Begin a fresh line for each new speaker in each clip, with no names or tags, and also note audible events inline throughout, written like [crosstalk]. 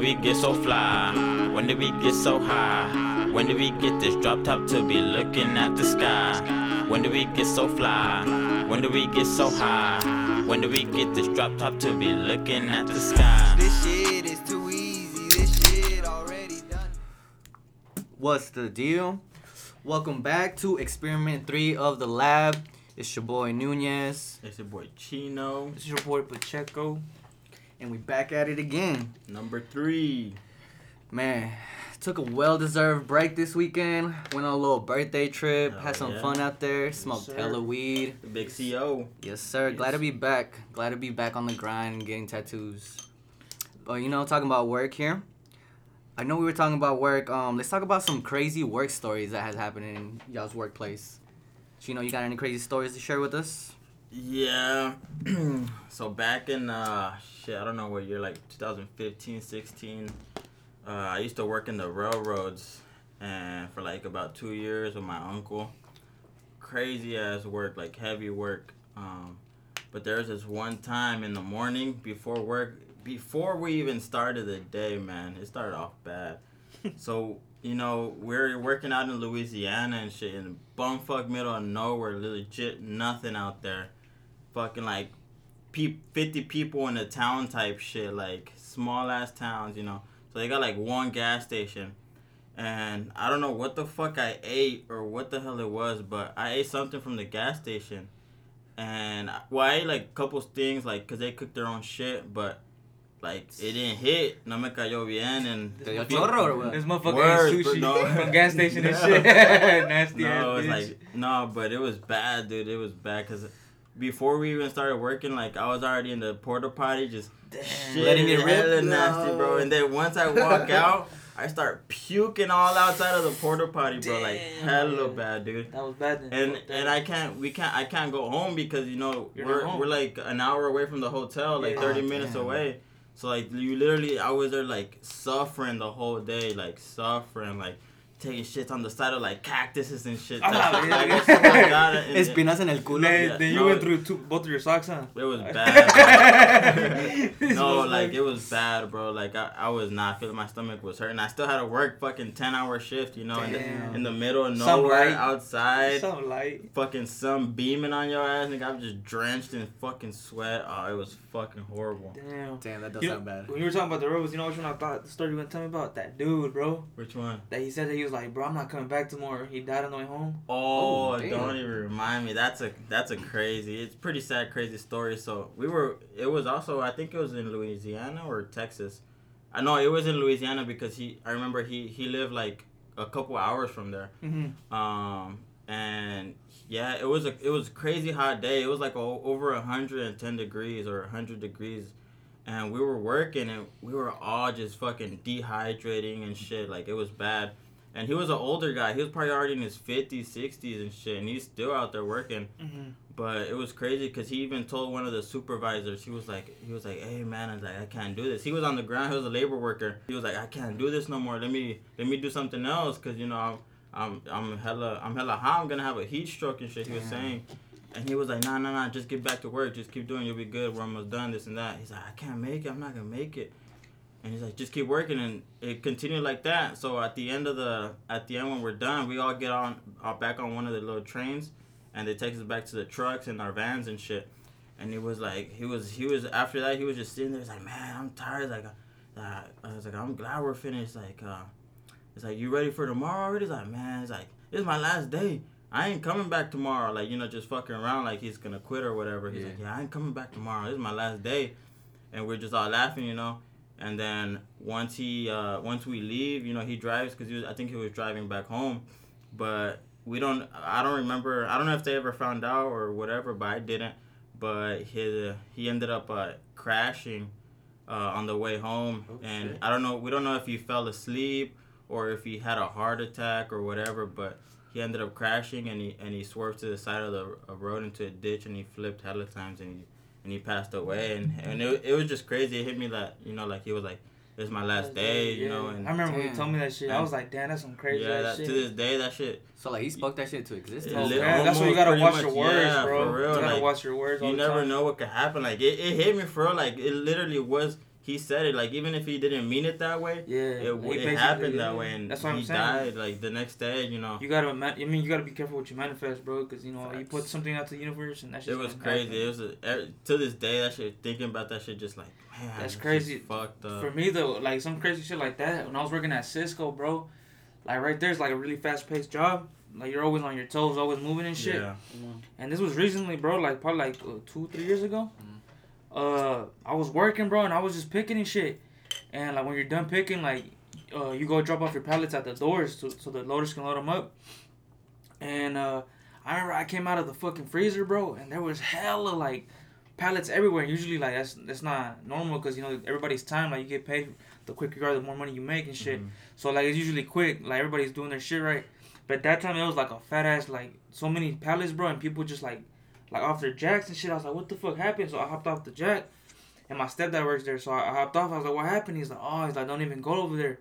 When did we get so fly? When did we get so high? When did we get this drop top to be looking at the sky? When did we get so fly? When did we get so high? When did we get this drop top to be looking at the sky?
This shit is too easy. This shit already done.
What's the deal? Welcome back to experiment three of the lab. It's your boy Nunez,
It's your boy Chino.
It's your boy Pacheco.
And we back at it again.
Number three.
Man, took a well-deserved break this weekend. Went on a little birthday trip,
Oh,
had some
yeah?
fun out there, smoked
sir.
hella weed.
The big CO.
Yes, sir. Glad to be back. Glad to be back on the grind and getting tattoos. But you know, talking about work here. I know we were talking about work. Um, let's talk about some crazy work stories that has happened in y'all's workplace. Chino, you got any crazy stories to share with us?
Yeah. [clears throat] so back in uh shit, I don't know what year, like 2015, 16. Uh, I used to work in the railroads, and for like about two years with my uncle. Crazy ass work, like heavy work. Um, but there's this one time in the morning before work, before we even started the day, man, it started off bad. [laughs] so you know we're working out in Louisiana and shit in bumfuck middle of nowhere, legit nothing out there, fucking like, pe- fifty people in a town type shit, like small ass towns, you know. So they got like one gas station, and I don't know what the fuck I ate or what the hell it was, but I ate something from the gas station, and I- well I ate like a couple things like cause they cook their own shit, but. Like it didn't hit, no me cayó bien, and
Te dio or what?
This motherfucker
Words,
ate sushi
no. [laughs]
from gas station and [laughs] shit. [laughs] Nasty
no,
ass
it was
bitch.
like no, but it was bad, dude. It was bad because before we even started working, like I was already in the porta potty, just shit,
Letting it rip?
hella nasty, bro. And then once I walk [laughs] out, I start puking all outside of the porta potty, bro. Like
Damn.
hella bad, dude.
that was bad. Then.
And
Fuck
and I can't, we can't, I can't go home because you know
You're
we're we're like an hour away from the hotel, like
Yeah.
thirty
Oh,
minutes
damn.
away. So like you literally, I was there like suffering the whole day, like suffering, like taking shits on the side of like cactuses and shit. [laughs]
Ah,
Like,
yeah.
I swear to God, and-
Espinas en el culo.
Then,
yeah,
then you
no,
went through two, both of your socks, huh?
It was [laughs] bad. No, like it was bad, bro. Like I, I was not feeling my stomach was hurting. I still had to work fucking ten hour shift, you know, in the, in the middle of
Some
nowhere,
light.
outside,
Something light.
fucking sun beaming on your ass, nigga. I'm just drenched in fucking sweat. Oh, it was fucking horrible.
Damn.
Damn, that does
You know,
sound bad.
When you were talking about the roads, you know which one I thought the story you were gonna tell me about? That dude, bro.
Which one?
That he said that he was like, bro, I'm not coming back tomorrow. He died on the way home.
Oh,
Oh,
don't even remind me. That's a that's a crazy. It's pretty sad, crazy story. So we were. It was also. I think it was in Louisiana or Texas. I know it was in Louisiana because he. I remember he he lived like a couple hours from there.
Mm-hmm.
Um and yeah, it was a it was a crazy hot day. It was like o- over hundred and ten degrees or hundred degrees, and we were working and we were all just fucking dehydrating and shit. Like it was bad. And he was an older guy. He was probably already in his fifties, sixties and shit. And he's still out there working.
Mm-hmm.
But it was crazy because he even told one of the supervisors. He was like, he was like, "Hey man, I was like, I can't do this." He was on the ground. He was a labor worker. He was like, "I can't do this no more. Let me let me do something else because you know I'm I'm I'm hella I'm hella hot. I'm gonna have a heat stroke and shit." He was saying, and he was like, "Nah, nah, nah. Just get back to work. Just keep doing. You'll be good. We're almost done. This and that." He's like, "I can't make it. I'm not gonna make it." And he's like, just keep working, and it continued like that. So at the end of the, at the end when we're done, we all get on, uh, back on one of the little trains, and they take us back to the trucks and our vans and shit. And he was like, he was, he was after that, he was just sitting there, he's like, man, I'm tired. Like, uh, I was like, I'm glad we're finished. Like, uh, it's like, you ready for tomorrow already? He's like, man, it's like, this is my last day. I ain't coming back tomorrow. Like, you know, just fucking around like he's gonna quit or whatever. He's
Yeah.
like, yeah, I ain't coming back tomorrow. This is my last day. And we're just all laughing, you know. And then once he, uh, once we leave, you know, he drives because he was, I think he was driving back home, but we don't, I don't remember, I don't know if they ever found out or whatever, but I didn't. But he, he ended up uh, crashing uh, on the way home,
Oh,
and
shit.
I don't know, we don't know if he fell asleep or if he had a heart attack or whatever, but he ended up crashing and he and he swerved to the side of the road into a ditch and he flipped hella times and he and he passed away and and it, it was just crazy. It hit me that you know like he was like this is my last day, you know, and
I remember when you told me that shit. I was like, damn, that's some crazy
yeah, that,
shit.
to this day that shit.
So like he spoke that shit to existence.
Oh,
li-
man, that's why you gotta
pretty
watch
much,
your words,
yeah,
bro.
for real,
you gotta
like,
watch your words. all
You
the
never
time.
know what could happen. Like it, it hit me for real. Like it literally was. He said it like even if he didn't mean it that way,
Yeah,
it,
he
it
basically-
happened
yeah.
that way, and
That's what
he
I'm saying.
died like the next day. You know,
You gotta, I mean, you gotta be careful what you manifest, bro, because you know you put something out to the universe and that's
it
just
was crazy.
happen.
It was a, er, to this day that shit. Thinking about that shit, just like man,
That's
that
crazy.
shit's Fucked up.
For me though, like some crazy shit like that. When I was working at Cisco, bro, like right there's like a really fast paced job. Like you're always on your toes, always moving and shit.
Yeah.
And this was recently, bro, like probably like uh, two, three years ago. Uh, I was working, bro, and I was just picking and shit. And like when you're done picking, like, uh, you go drop off your pallets at the doors so, so the loaders can load them up. And uh, I remember I came out of the fucking freezer, bro, and there was hella like pallets everywhere. Usually, like that's that's not normal because you know everybody's time. Like you get paid, the quicker you are, the more money you make and shit.
Mhm.
So like it's usually quick. Like everybody's doing their shit right. But that time it was like a fat ass like so many pallets, bro, and people just like like off their jacks and shit. I was like, what the fuck happened? So I hopped off the jack, and my stepdad works there. So I, I hopped off. I was like, what happened? He's like, oh, he's like, don't even go over there.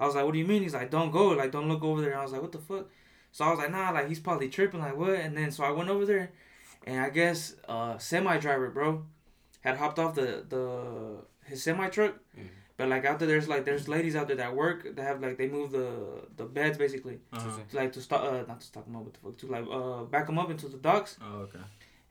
I was like, what do you mean? He's like, don't go, like don't look over there. I was like, what the fuck? So I was like, nah, like he's probably tripping, like what? And then so I went over there, and I guess uh semi driver, bro, had hopped off the the his semi truck. But like out there, there's like there's ladies out there that work that have like they move the the beds basically
Uh-huh.
to, like to stop uh not to stop them up what the fuck to like uh back them up into the docks
Oh, okay.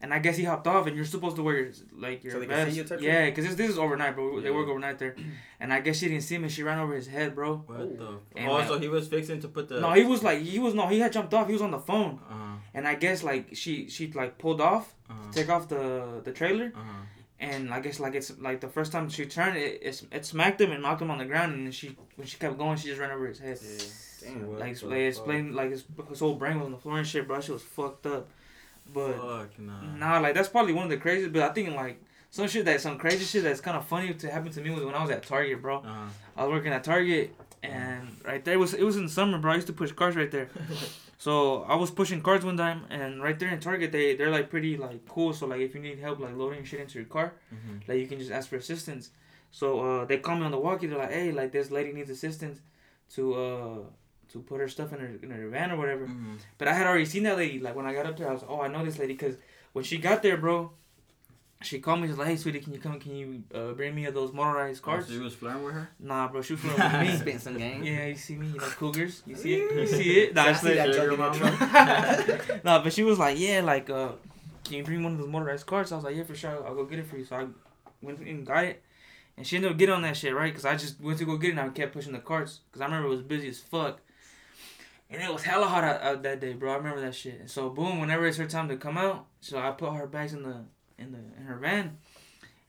And I guess he hopped off and you're supposed to wear your like your
So they can see
vest
you
yeah because this, this is overnight bro they work overnight there [clears throat] and I guess she didn't see him and she ran over his head bro
What the?
And,
oh,
like-
so he was fixing to put the.
no he was like he was no he had jumped off he was on the phone
Uh-huh.
and I guess like she she like pulled off
Uh-huh.
take off the the trailer
Uh-huh.
and I guess like it's like the first time she turned it it, it smacked him and knocked him on the ground and then she when she kept going she just ran over his head
Damn.
Like
the
like explain like his, his whole brain was on the floor and shit, bro. She was fucked up. But
nah.
nah, like that's probably one of the craziest. But I think like some shit that some crazy shit that's kind of funny to happen to me was when I was at Target, bro.
Uh-huh.
I was working at Target and right there was it was in the summer, bro. I used to push cars right there. [laughs] So I was pushing cars one time, and right there in Target, they they're like pretty like cool. So like if you need help like loading shit into your car,
Mhm.
like you can just ask for assistance. So uh, they call me on the walkie. They're like, "Hey, like this lady needs assistance to uh to put her stuff in her in her van or whatever."
Mhm.
But I had already seen that lady. Like when I got up there, I was like, "Oh, I know this lady." Because when she got there, bro, she called me. She's like, "Hey, sweetie, can you come? Can you uh, bring me those motorized
Oh,
cars?"
so he was flirting with her.
Nah, bro, she was flirting [laughs] with me.
Spitting some game.
Yeah, you see me, you know, cougars. You see it? You see [laughs] it? Nah,
I
it's
see
like-
that
Sugar
jug in
mama. [laughs]
nah, but she was like, yeah, like, uh, can you bring one of those motorized cars? I was like, yeah, for sure. I'll go get it for you. So I went and got it. And she ended up getting on that shit, right? Because I just went to go get it and I kept pushing the carts. Because I remember it was busy as fuck. And it was hella hot out, out that day, bro. I remember that shit. And so, boom, whenever it's her time to come out, so I put her bags in the in the in her van.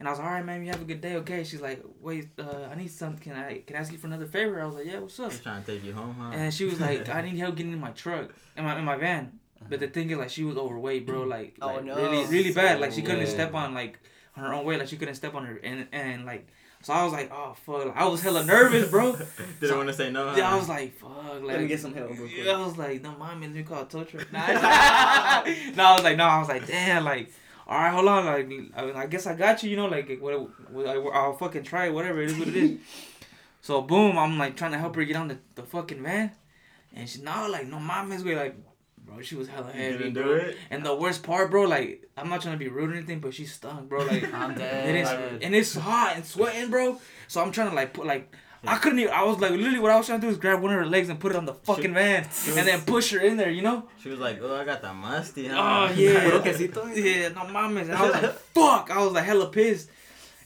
And I was like, all right, man, you have a good day, okay? She's like, wait, uh, I need something. Can I can I ask you for another favor? I was like, yeah, what's up?
He's trying to take you home, huh?
And she was like, [laughs] I need help getting in my truck, in my in my van. But the thing is, like, she was overweight, bro. Like,
Oh,
like
no.
really, really bad. Like, she couldn't
Yeah.
step on like on her own weight. Like, she couldn't step on her and and like. So I was like, oh fuck! Like, I was hella nervous, bro. [laughs]
Didn't want to say no.
Yeah, I was like, fuck. Like,
Let me get some help real quick.
yeah, I was like, no, mom, let me call a tow truck. Nah, [laughs] no, I was like, no, I was like, damn, like, all right, hold on, like, I, mean, I guess I got you, you know, like, what, what, I, I'll fucking try it, whatever it is, what it is. [laughs] so boom, I'm like trying to help her get on the, the fucking van, and she no, like, no, mom is way, like, bro, she was hella
You
heavy,
didn't
bro.
do it.
And the worst part, bro, like, I'm not trying to be rude or anything, but she stunk, bro, like. [laughs]
I'm
It
dead.
is, and it's hot and sweating, bro. So I'm trying to like put like I couldn't even. I was like literally what I was trying to do is grab one of her legs and put it on the fucking van [laughs] and then push her in there, you know?
She was like, "Oh, I got that musty." Huh?
Oh yeah,
Puro [laughs] quesito.
yeah, no mames. And I was like, fuck. I was like hella pissed.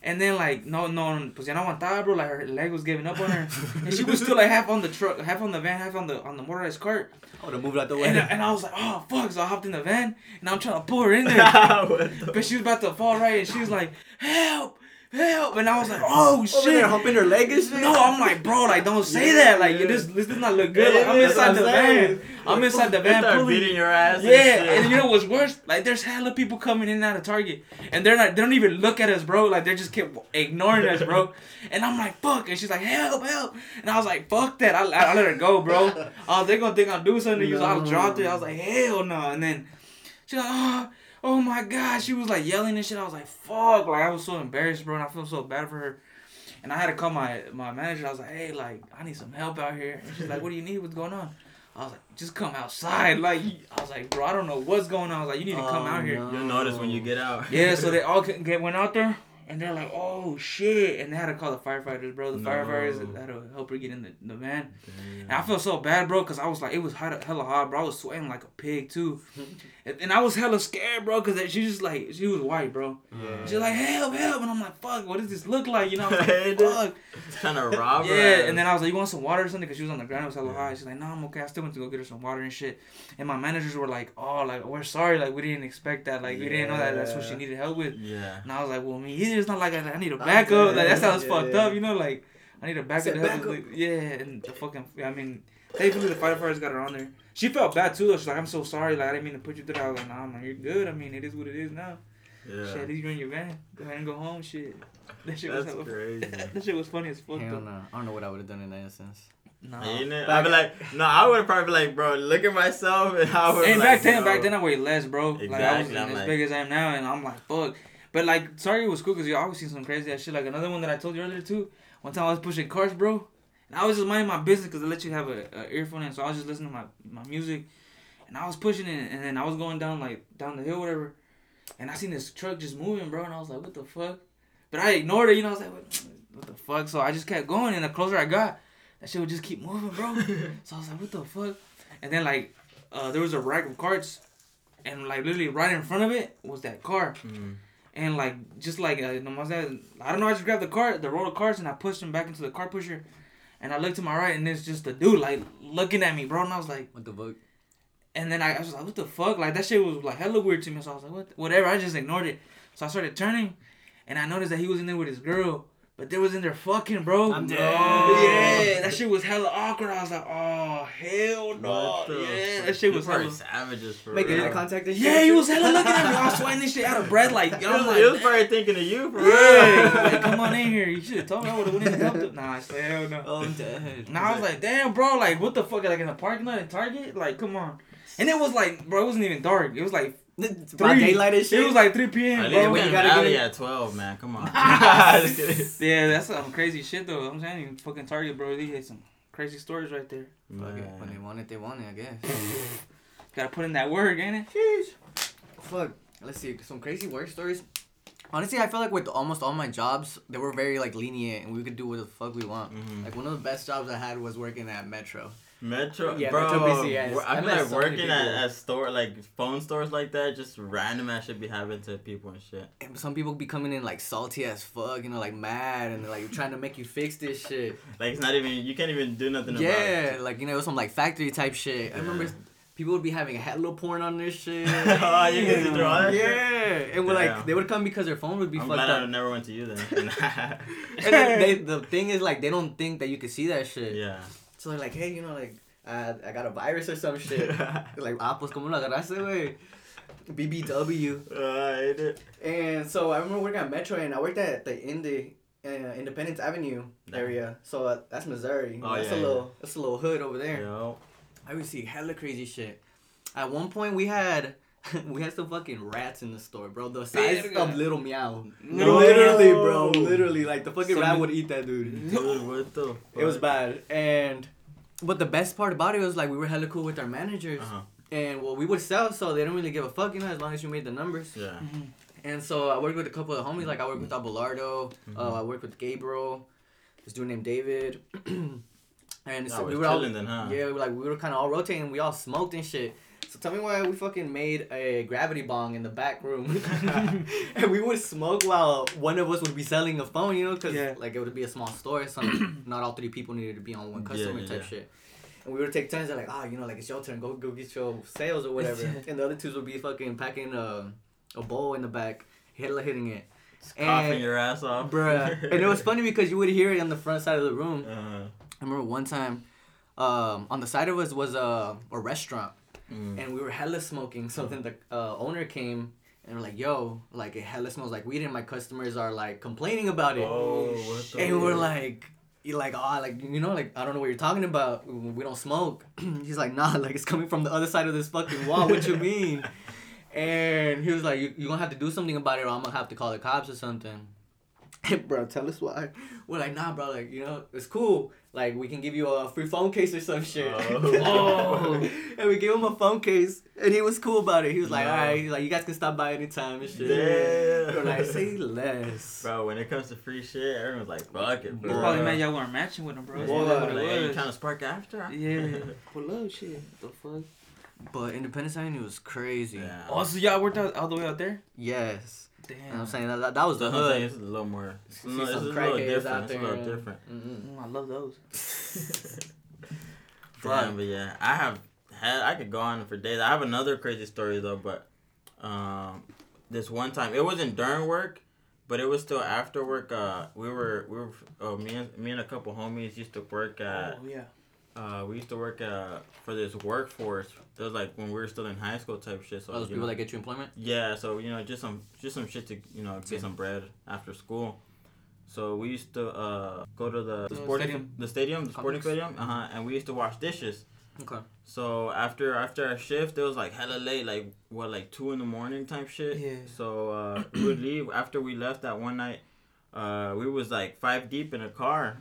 And then like no no pues ya no aguantaba bro. Like her leg was giving up on her. And she was still like half on the truck half on the van half on the on the motorized cart.
I would have moved out the
and,
way.
and I was like oh fuck. So I hopped in the van and I'm trying to pull her in [laughs] there.
Ah, the-
but she was about to fall right and she was like help help and I was like oh, oh
Over
shit
there humping her leg and shit.
No, I'm like, bro, like, don't say
Yeah,
that. Like,
yeah.
this, this does not look good. Like, I'm inside the van. I'm inside the van
start beating your ass.
Yeah,
and,
and you know what's worse? Like, there's hella people coming in and out of Target, and they're not. They don't even look at us, bro. Like, they just keep ignoring us, bro. [laughs] And I'm like, fuck. And she's like, help, help. And I was like, fuck that. I, I, I let her go, bro. [laughs] I was, they gonna think I'm doing something you. So I dropped it. I was like, hell no. And then she's like, oh, oh my god. She was like yelling and shit. I was like, fuck. Like, I was so embarrassed, bro. And I feel so bad for her. And I had to call my my manager. I was like, hey, like, I need some help out here. And she's like, what do you need? What's going on? I was like, just come outside. Like, I was like, bro, I don't know what's going on. I was like, you need to come
Oh,
out here.
no.
You'll notice when you get out.
Yeah, so they [laughs] all get went out there, And they're like, oh shit! And they had to call the firefighters, bro. The
No.
firefighters had to help her get in the, the van. And I
Damn.
felt so bad, bro, because I was like, it was hot, hella hot, bro. I was sweating like a pig, too. [laughs] and, and I was hella scared, bro, because she just like, she was white, bro.
Yeah.
She's like, help, help. And I'm like, fuck, what does this look like? You know, I was
Hey, [laughs]
like, fuck.
trying to rob her.
Yeah, and then I was like, "You want some water or something?" Because she was on the ground, it was hella
Yeah.
high. She's like, "No, I'm okay. I still went to go get her some water and shit." And my managers were like, "Oh, like we're sorry, like we didn't expect that, like we didn't know that that's what she needed help with."
yeah.
And I was like, "Well, me either. It's not like I, I need a
I'm
backup. Like that
dead.
sounds
Yeah,
fucked
yeah.
up, you know? Like I need a backup. To help
backup.
with- Yeah, and the fucking, I mean, thankfully the firefighters got her on there. She felt bad too though. She's like, "I'm so sorry. Like I didn't mean to put you through that." I was like, "Nah, man, you're good. I mean, it is what it is now.
Yeah.
Shit, at least you're in your van. Go ahead and go home. Shit." [laughs] That shit was
That's
hella,
crazy. [laughs]
that shit was funny as fuck.
Hell
though.
no. I don't know what I would have done in that instance.
Nah.
Ain't it? I'd be like, [laughs] no, I would have probably be like, bro, look at myself and I would.
And
like,
back then,
bro.
back then I weighed less, bro. Like I
Exactly,
wasn't
I'm
as
like-
big as I am now, and I'm like, fuck. But like, sorry, it was cool because you always seen some crazy ass shit. Like another one that I told you earlier too. One time I was pushing carts, bro, and I was just minding my business because they let you have a, a earphone in, so I was just listening to my my music, and I was pushing it, and then I was going down like down the hill, whatever, and I seen this truck just moving, bro, and I was like, what the fuck? But I ignored it, you know. I was like, what, what the fuck? So I just kept going, and the closer I got, that shit would just keep moving, bro. [laughs] so I was like, what the fuck? And then like, uh, there was a rack of carts, and like literally right in front of it was that car,
Mm.
And like just like uh, I don't know, I just grabbed the cart, the roll of carts, and I pushed him back into the car pusher, and I looked to my right, and there's just a dude like looking at me, bro, and I was like,
What the fuck?
and then I, I was like, what the fuck? Like that shit was like hella weird to me. So I was like, what? Whatever. I just ignored it. So I started turning, and I noticed that he was in there with his girl, but they was in there fucking, bro.
I'm dead.
Yeah, that shit was hella awkward. I was like, oh hell no.
The
Yeah, that shit was
People are
hella.
savages for
Making
real.
eye contact and.
Yeah, he was hella looking at me. I was [laughs] sweating this shit out of breath. Like,
He
I'm
was,
like,
he was probably thinking of you bro.
yeah, like, [laughs] come on in here. You should have told me. I would have went in and helped him. Nah, I said hell no.
Oh, I'm dead.
Now I was like, damn, bro, like, what the fuck? Like, in the parking lot at Target? Like, come on. And it was like, bro, it wasn't even dark. It was like,
It's By
Three.
daylight and shit.
it was like 3 p.m.,
At
bro.
least we
you
in
gotta
Valley
get
at 12, man. Come on. [laughs] [laughs] Just. [laughs]
Yeah, that's some crazy shit, though. I'm saying, you fucking Target, bro, they had some crazy stories right there.
Fuck it. When they want it, they want it, I guess.
Gotta put in that work, ain't it? Jeez.
Fuck. Let's see. Some crazy work stories. Honestly, I feel like with almost all my jobs, they were very like lenient and we could do what the fuck we want.
Mhm.
Like one of the best jobs I had was working at Metro.
Metro,
Yeah,
bro.
Metro PCS.
wor- I
I
feel like
so
working at, at store like phone stores like that, just random ass shit be happening to people and shit.
And some people be coming in like salty as fuck, you know, like mad and like trying to make you fix this shit. [laughs]
Like it's not even you can't even do nothing about
Yeah,
it.
like you know, some like factory type shit. I remember people would be having a hella porn on their shit. [laughs]
oh, you can through all that
yeah,
shit?
and we're like they would come because their phone would be
I'm
fucked
glad I never went to you then. [laughs]
And then they, the thing is like they don't think that you can see that shit.
yeah.
So they're like, hey, you know, like uh, I got a virus or some shit. [laughs] like, ah, pues como lo agarraste, güey. BBW.
It.
And so I remember working at Metro, and I worked at the Indy, uh, Independence Avenue area. So uh, that's Missouri.
Oh,
that's
yeah,
a
yeah.
little, that's a little hood over there.
Yo.
I would see hella crazy shit. At one point, we had. [laughs] We had some fucking rats in the store, bro. The size of little meow.
No.
Literally, bro. Literally, like the fucking
Some-
rat would eat that dude.
Dude, what the
It was bad. And but the best part about it was like we were hella cool with our managers.
Uh-huh.
And well we would sell so they don't really give a fuck, you know, as long as you made the numbers.
Yeah.
And so I worked with a couple of homies, like I worked with Abelardo,
Mm-hmm.
uh, I worked with Gabriel, this dude named David. [clears throat] and so we were all
then, huh?
Yeah, we were like we were kinda all rotating, we all smoked and shit. So tell me why we fucking made a gravity bong in the back room, [laughs] [laughs] and we would smoke while one of us would be selling a phone, you know, cause
Yeah.
like it would be a small store, so [coughs] not all three people needed to be on one customer
yeah,
type shit. And we would take turns. They're like, ah, you know, like it's your turn. Go, go get your sales or whatever. [laughs] and the other twos would be fucking packing a, a bowl in the back, hit, hitting it,
Just coughing
And-
your ass off.
bruh. and it was funny because you would hear it on the front side of the room.
Uh,
I remember one time, um, on the side of us was a a restaurant,
mm.
and we were hella smoking. So then the uh, owner came and we're like, "Yo, like it hella smells like weed," and my customers are like complaining about it.
Oh, what the
and we're like. You're like, oh, like you know, like I don't know what you're talking about. We don't smoke. [clears throat] He's like, nah, like it's coming from the other side of this fucking wall. What you [laughs] mean? and he was like, you you gonna have to do something about it, or I'm gonna have to call the cops or something. [laughs] bro, tell us why. We're like, nah, bro, like, you know, it's cool. Like, we can give you a free phone case or some shit.
Oh. [laughs] oh.
and we gave him a phone case, and he was cool about it. He was like,
No.
all right, he's like, you guys can stop by anytime and shit.
Damn.
We're like, say less.
Bro, when it comes to free shit, everyone's like, fuck it,
You
bro.
probably mad y'all weren't matching with him, bro. That's
Yeah.
probably
Like,
what
you trying to spark after?
Yeah. [laughs] Pull up, shit. What the fuck?
But Independence Avenue was crazy.
Yeah.
Oh, so y'all worked out all the way out there?
Yes.
Damn.
You know what I'm saying? That, that, that was the
That's what I'm
hood.
It's a little more. It's a
See
little, it's a
some
little
crackheads
different.
out
It's a little different.
Mm-mm.
Mm, I love those. [laughs]
Damn, but yeah, I have had. I could go on for days. I have another crazy story though, but um, this one time it wasn't during work, but it was still after work. Uh, we were we were uh, me and me and a couple homies used to work at.
Oh, yeah.
Uh, we used to work uh for this workforce. It was like when we were still in high school type shit. So
All those people
know-
that get you employment?
yeah, so you know, just some just some shit to you know get some bread after school. So we used to uh, go to the, the sporting
stadium.
the stadium, the sporting
Complex.
stadium, uh huh, and we used to wash dishes.
Okay.
So after after our shift, it was like hella late, like what, like two in the morning type shit.
Yeah.
So uh, we would leave after we left that one night. Uh, we was like five deep in a car,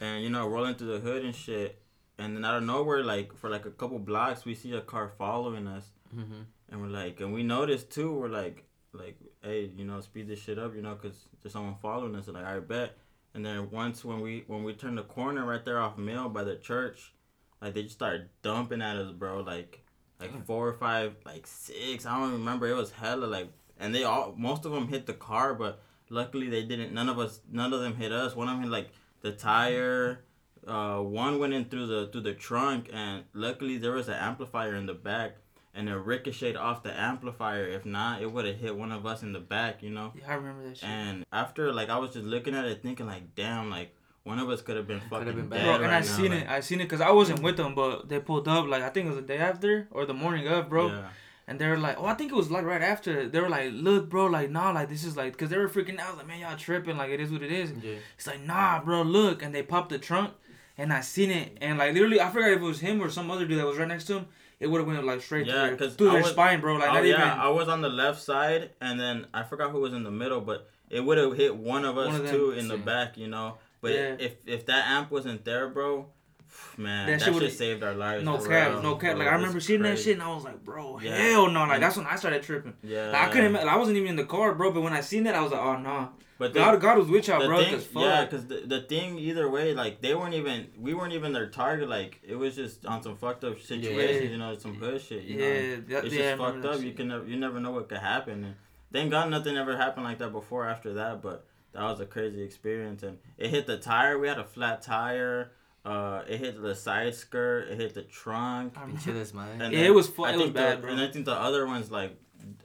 and you know rolling through the hood and shit. And then out of nowhere, like for like a couple blocks, we see a car following us,
Mm-hmm.
and we're like, and we noticed too. We're like, like, hey, you know, speed this shit up, you know, cause there's someone following us. And like, I bet. And then once when we when we turned the corner right there off Mill by the church, like they just started dumping at us, bro. Like, like
Damn.
four or five, like six. I don't remember. It was hella like, and they all most of them hit the car, but luckily they didn't. None of us, none of them hit us. One of them hit like the tire. Uh, one went in through the through the trunk, and luckily there was an amplifier in the back, and it ricocheted off the amplifier. If not, it would have hit one of us in the back, you know.
Yeah, I remember that shit.
And after, like, I was just looking at it, thinking, like, damn, like one of us could have been fucking
been
dead
bad.
Bro,
right
and I
now,
seen
like,
it. I seen it because I wasn't with them, but they pulled up. Like I think it was the day after or the morning of, bro.
Yeah.
And they were like, oh, I think it was like right after. They were like, look, bro, like nah, like this is like, cause they were freaking out. I was like, man, y'all tripping. Like it is what it is.
Yeah.
It's like, nah, bro, look. And they popped the trunk, and I seen it, and like literally, I forgot if it was him or some other dude that was right next to him. It would have went like straight
Yeah,
through,
'cause
through
I
their
was-
spine, bro. Like
oh yeah,
even.
I was on the left side, and then I forgot who was in the middle, but it would have hit one of us
One of
too in the back, you know. But
Yeah.
if if that amp wasn't there, bro, [sighs] man,
That
that,
shit
shit
would've-
saved our lives.
no cap, no cap. Like I remember seeing that shit, and I was like, bro,
Yeah.
hell no. Like that's when I started tripping.
Yeah,
Like, I couldn't. Like, I wasn't even in the car, bro. But when I seen that, I was like, oh no.
But
God,
the,
God was with y'all,
the
bro.
thing,
Cause fuck.
yeah, because the, the thing either way, like they weren't even, we weren't even their target. Like it was just on some fucked up situations,
Yeah.
you know, some hood shit. You know?
yeah, that,
it's
yeah,
just fucked
that
up. You can never, you never know what could happen. And thank God nothing ever happened like that before. After that, but that was a crazy experience. And it hit the tire. We had a flat tire. Uh, it hit the side skirt. It hit the trunk.
I
Pinche desmadre.
And
Yeah,
then
it was fu-
I
it was
think
bad,
the,
bro.
And I think the other ones like,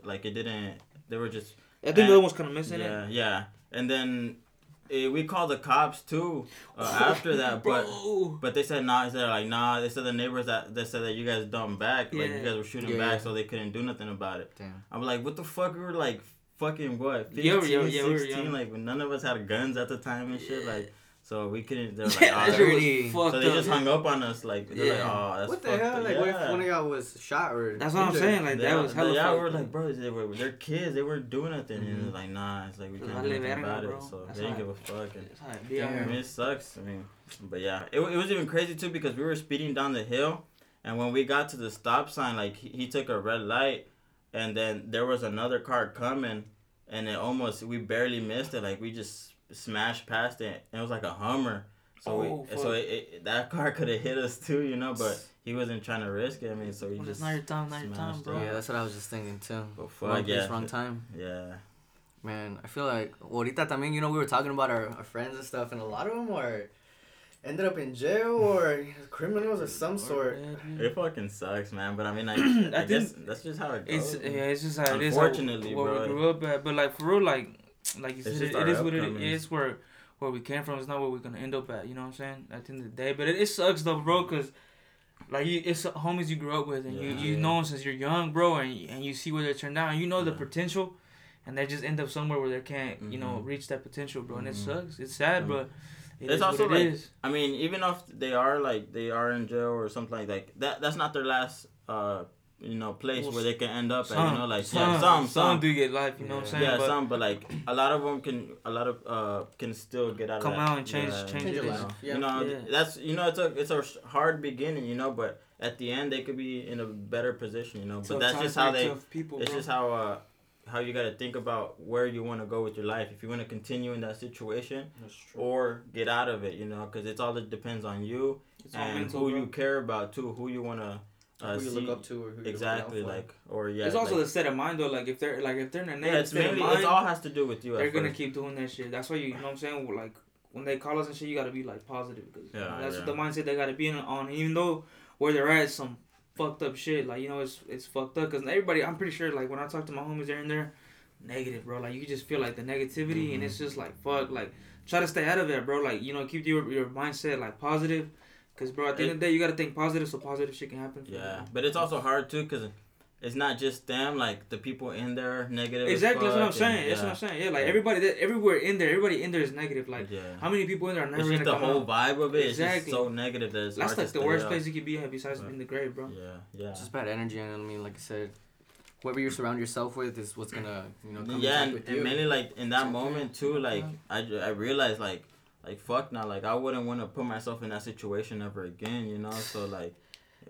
like it didn't. They were just
I think the other one's kind of missing
yeah,
it.
yeah. And then eh, we called the cops too uh, [laughs] after that, but but they said nah. They said like nah. They said the neighbors that they said that you guys dumped back, like
Yeah.
you guys were shooting
Yeah,
back,
yeah.
so they couldn't do nothing about it.
Damn.
I'm like, what the fuck? We were like fucking what? 15,
Yeah, yeah, yeah, we were
16?
young.
Like none of us had guns at the time and shit. Like so we couldn't. They were [laughs] like,
Yeah,
"Ah,
that shit
so they
up.
just hung up on us. Like they're like, oh, that's
what the
fucked
hell?
up."
Like, what if
Yeah.
one of y'all was shot or?
That's what I'm saying. Like
yeah,
that was hella.
yeah, we
fucked
were like, bro, they were, they're kids. They weren't doing nothing. And
Mhm.
it's like, nah, it's like we
Pues
can't do
vale
nothing about
bro.
it. So
That's
they didn't give a fuck. And,
That's how it
I mean, it sucks. I mean, but yeah, it, it was even crazy too because we were speeding down the hill, and when we got to the stop sign, like he, he took a red light, and then there was another car coming, and it almost we barely missed it. Like we just smashed past it, and it was like a Hummer. So
Oh,
we, so it, it, that car could have hit us too, you know, but [laughs] he wasn't trying to risk it. I mean, so he
Well,
just
not your time, not your time, bro.
Yeah, that's what I was just thinking too.
But
Wrong
fuck
place,
yeah,
wrong time. [laughs]
yeah.
Man, I feel like well, ahorita también, you know, we were talking about our, our friends and stuff, and a lot of them were ended up in jail [laughs] or you criminals of some sort.
It fucking sucks, man. But I mean, like, [clears throat]
I
I, guess that's just how it
It's
goes.
yeah, it's just how it is.
Unfortunately,
what
bro.
we grew up at, but like for real, like like you
It's
said, it, it is what it
upcomings.
Where where we came from is not where we're gonna end up at. You know what I'm saying? At the end of the day, but it, it sucks though, bro, cause like you, it's homies you grew up with, and you
Yeah.
you know them since you're young, bro, and and you see where they turned out, and you know the potential, and they just end up somewhere where they can't, you know,
Mhm.
reach that potential, bro, and it
Mhm.
sucks. It's sad,
Mhm.
but it
It's
is
also
it
like-
is.
I mean, even if they are like they are in jail or something like that, that that's not their last uh you know place
Well,
where they can end up at. You know, like
some,
yeah, some,
some
some.
do get life. You know what I'm saying?
Yeah,
but
some, but like a lot of them can, a lot of uh can still get out
Come
of that.
Come out and change-
yeah,
change
Change
it.
your
you know,
life. Yeah.
you know
Yeah.
that's you know it's a it's a hard beginning, you know, but at the end they could be in a better position, you know. But
tough
that's just how they.
tough people,
It's
bro.
just how uh how you got to think about where you want to go with your life. If you want to continue in that situation or get out of it, you know, because it's all that depends on you
It's
and
mental,
who
bro.
you care about too, who you want to. Uh,
who you
see.
look up to or who you
exactly
for.
like or yeah.
it's also
like,
the set of mind though. Like if they're like if they're in a
yeah,
negative
it's
state
mainly
mind,
it all has to do with you.
they're gonna keep doing that shit. That's why you, you know what I'm saying. Like when they call us and shit, you gotta be like positive because
Yeah,
that's
yeah.
the mindset they gotta be in on. Even though where they're at, is some fucked up shit. Like you know, it's it's fucked up because everybody. I'm pretty sure like when I talk to my homies, they're in there negative, bro. Like you just feel like the negativity, and
Mhm.
it's just like fuck. Like try to stay out of it, bro. Like you know, keep your your mindset like positive. Cause bro, at the end of the day, you gotta think positive, so positive shit can happen. for you.
Yeah, but it's also hard too because it's not just them. Like the people in there negative. as
Exactly, that's what I'm
fuck, and-
saying. That's what. I'm saying. Yeah, like everybody, that everywhere in there, everybody in there is negative. Like
yeah.
how many people in there are never
It's
gonna
just the
come
whole
out?
vibe of it. It's
Exactly.
just so negative that it's
That's
hard
like
to
the worst
up.
place you could be at besides
Right.
in the grave, bro.
Yeah, yeah.
It's just bad energy, and I mean, like I said, whoever you surround yourself with is what's gonna, you know, come
yeah, and,
with
and mainly like in that
Exactly.
moment too, like
Yeah.
I, I realized like like fuck now, like I wouldn't want to put myself in that situation ever again, you know. So like,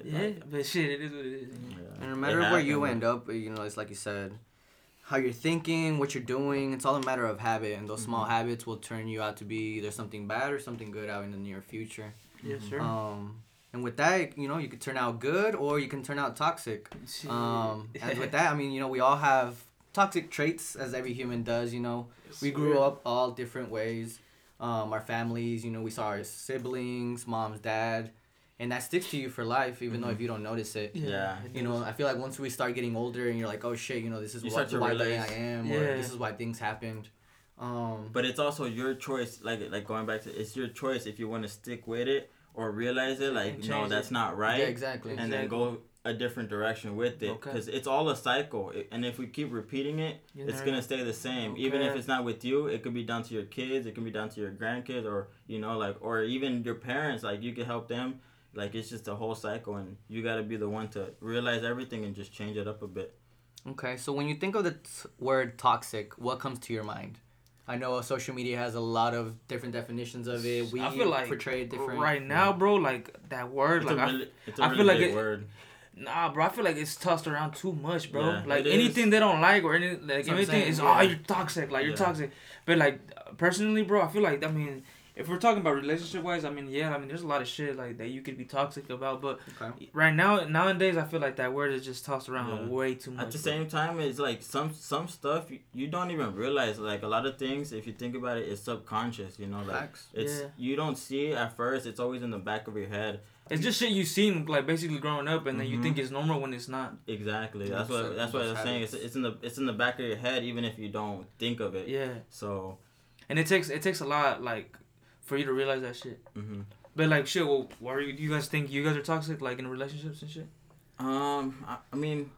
Yeah,
like,
but shit, it is what it is.
yeah.
And no
It
matter where you end up, you know, it's like you said, how you're thinking, what you're doing, it's all a matter of habit, and those small
Mhm.
habits will turn you out to be either something bad or something good out in the near future.
Yes, sir.
Um, and with that, you know, you could turn out good or you can turn out toxic. Um, [laughs] and with that, I mean, you know, we all have toxic traits as every human does. You know, we grew up all different ways. Um, our families, you know, we saw our siblings, mom's, dad, and that sticks to you for life, even though
Mhm.
if you don't notice it.
Yeah.
You know. I feel like once we start getting older and you're like, oh shit, you know, this is
You
what,
start to
why
realize-
I am, or
Yeah.
this is why things happened. Um,
But it's also your choice. Like like going back to it's your choice if you want to stick with it or realize it. Like no, that's
it.
not right.
yeah, exactly.
and then
Exactly.
go a different direction with it
Okay.
because it's all a cycle and if we keep repeating it
You're
it's gonna stay the same even if it's not with you it could be down to your kids it can be down to your grandkids or you know like or even your parents like you can help them like it's just a whole cycle and you got to be the one to realize everything and just change it up a bit
Okay, so when you think of the t- word toxic, what comes to your mind? I know social media has a lot of different definitions of it. We
I feel like
portray it different.
right now, bro. Like that word,
it's
like
a
I,
really, it's a
I
really
feel like
big
it-
word
nah, bro. I feel like it's tossed around too much, bro.
Yeah,
like anything
is.
they don't like or any like
That's
anything is
yeah.
oh you're toxic, like you're toxic. But like personally, bro, I feel like I mean. If we're talking about relationship wise, I mean, yeah, I mean, there's a lot of shit like that you could be toxic about, but
Okay.
right now, nowadays, I feel like that word is just tossed around
Yeah.
way too much.
at the
bro.
same time it's like some some stuff you, you don't even realize like a lot of things if you think about it, it is subconscious you know like
Facts.
it's
Yeah.
you don't see it at first it's always in the back of your head
It's just shit you seen like basically growing up, and then you think it's normal when it's not.
Exactly. That's what that's what I
those
was saying. It's, it's in the it's in the back of your head even if you don't think of it.
Yeah,
So.
and it takes it takes a lot like for you to realize that shit.
Mm-hmm.
But like shit, well, why are you? Do you guys think you guys are toxic like in relationships and shit?
Um. I, I mean,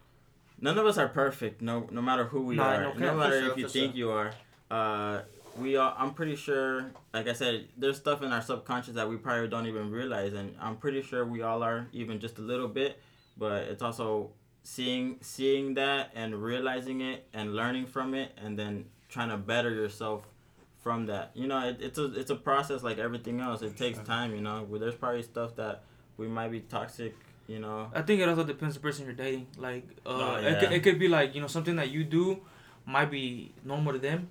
none of us are perfect. No. No matter who we
Nah,
are.
no
no matter
sure,
if you think
sure.
you are. Uh. We are. I'm pretty sure. Like I said, there's stuff in our subconscious that we probably don't even realize, and I'm pretty sure we all are, even just a little bit. But it's also seeing seeing that and realizing it and learning from it, and then trying to better yourself from that. You know, it, it's a it's a process like everything else. It takes time. You know, there's probably stuff that we might be toxic. You know.
I think it also depends the person you're dating. Like, uh,
Oh,
it, could, it could be like you know something that you do might be normal to them,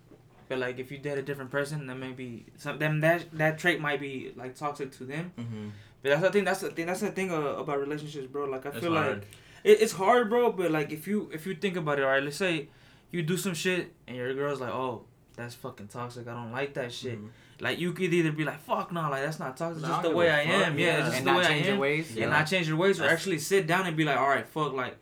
but like if you date a different person, then maybe some them that that trait might be like toxic to them.
Mm-hmm.
But that's the thing. That's the thing. That's the thing uh, about relationships, bro. Like I
It's
feel
hard.
like it, it's hard, bro. But like if you if you think about it, all right, let's say you do some shit and your girl's like, oh, that's fucking toxic. I don't like that shit.
Mhm.
Like you could either be like, fuck no, like that's not toxic. It's just the way I am. Yeah,
yeah.
it's just
and
the way I
change your
am.
ways.
Yeah.
And not change your ways, or
That's-
actually sit down and be like, all right, fuck, like,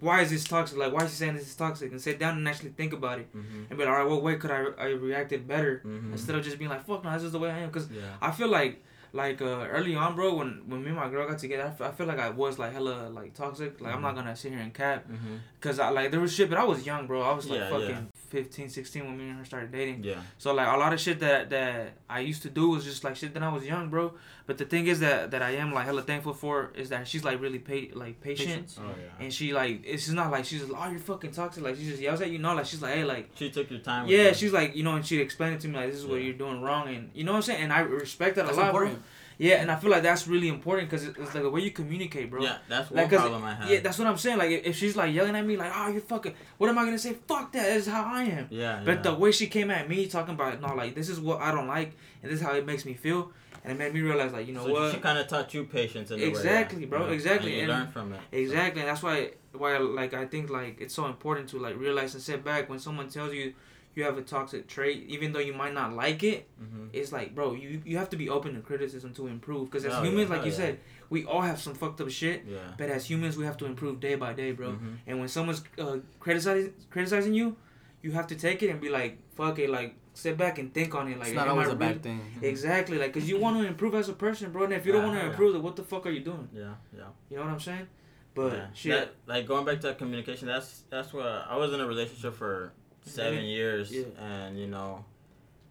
why is this toxic? Like, why is he saying this is toxic? And sit down and actually think about it
Mm-hmm.
and be like, all right, what way could I I reacted better
Mm-hmm.
instead of just being like, fuck no, this is the way I am. Cause
Yeah.
I feel like like uh, early on, bro, when when me and my girl got together, I fe- feel like I was like hella like toxic. Like I'm not
Mm-hmm.
gonna sit here and cap,
Mm-hmm.
cause I like there was shit, but I was young, bro. I was like
Yeah,
fucking. 15, 16 when me and her started dating.
Yeah.
So like a lot of shit that that I used to do was just like shit that I was young, bro. But the thing is that that I am like hella thankful for is that she's like really pa- like patient.
Patience.
Oh yeah.
And she like it's just not like she's just oh you're fucking toxic like she just yells at you know like she's like hey like
She took your time.
yeah
you.
she's like you know and she explained it to me like this is what you're doing wrong and you know what I'm saying and I respect that
That's
a lot
important.
bro. Yeah, and I feel like that's really important because it's like the way you communicate, bro.
Yeah, that's one
Like,
problem I have.
Yeah, that's what I'm saying. Like, if, if she's like yelling at me, like, "Oh, you're fucking," what am I gonna say? Fuck that. This is how I am.
yeah.
But
yeah.
the way she came at me, talking about no, like this is what I don't like, and this is how it makes me feel, and it made me realize, like, you know
so
what?
She kind of taught you patience in a way,
Exactly,
yeah.
bro, exactly,
And you
and-
learn from it.
Exactly, and that's why why like I think like it's so important to like realize and sit back when someone tells you you have a toxic trait, even though you might not like it.
hmm
It's like, bro, you you have to be open to criticism to improve. Because as
Oh,
humans,
yeah,
like
oh,
you
yeah.
said, we all have some fucked up shit.
Yeah.
But as humans, we have to improve day by day, bro.
Mhm.
And when someone's uh, criticizing criticizing you, you have to take it and be like, fuck it, like sit back and think on it. Like,
it's not always
I
a bad thing.
Exactly, like, cause you want to improve as a person, bro. And if you don't want to improve, then what the fuck are you doing?
Yeah. Yeah.
You know what I'm saying? But
yeah.
shit,
That, like going back to that communication, that's that's what I was in a relationship for seven
Mhm.
years,
Yeah.
and you know,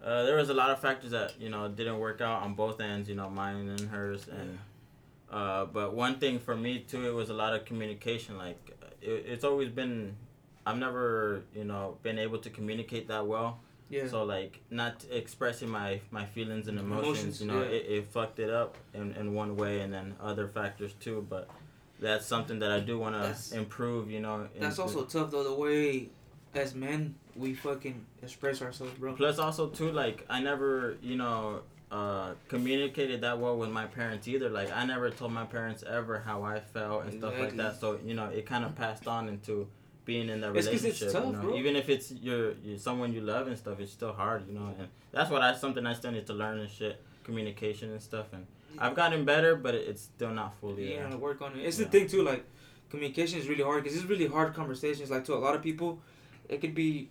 uh, there was a lot of factors that you know didn't work out on both ends. You know, mine and hers, and uh, but one thing for me too, it was a lot of communication. Like it, it's always been, I've never you know been able to communicate that well.
yeah,
So like not expressing my my feelings and emotions,
Emotions,
you know,
yeah.
it, it fucked it up in, in one way, and then other factors too. But that's something that I do want to improve. You know,
that's also tough though. The way as men we fucking express ourselves, bro.
Plus, also too, like I never, you know, uh, communicated that well with my parents either. Like I never told my parents ever how I felt and stuff like that. So you know, it kind of passed on into being in that
it's
relationship.
tough,
you know? Even if it's your, your someone you love and stuff, it's still hard. You know, and that's what I something I still need to learn and shit, communication and stuff. And I've gotten better, but it's still not fully.
Yeah,
there.
work on it. It's
Yeah.
the thing too, like communication is really hard because it's really hard conversations. Like to a lot of people, it could be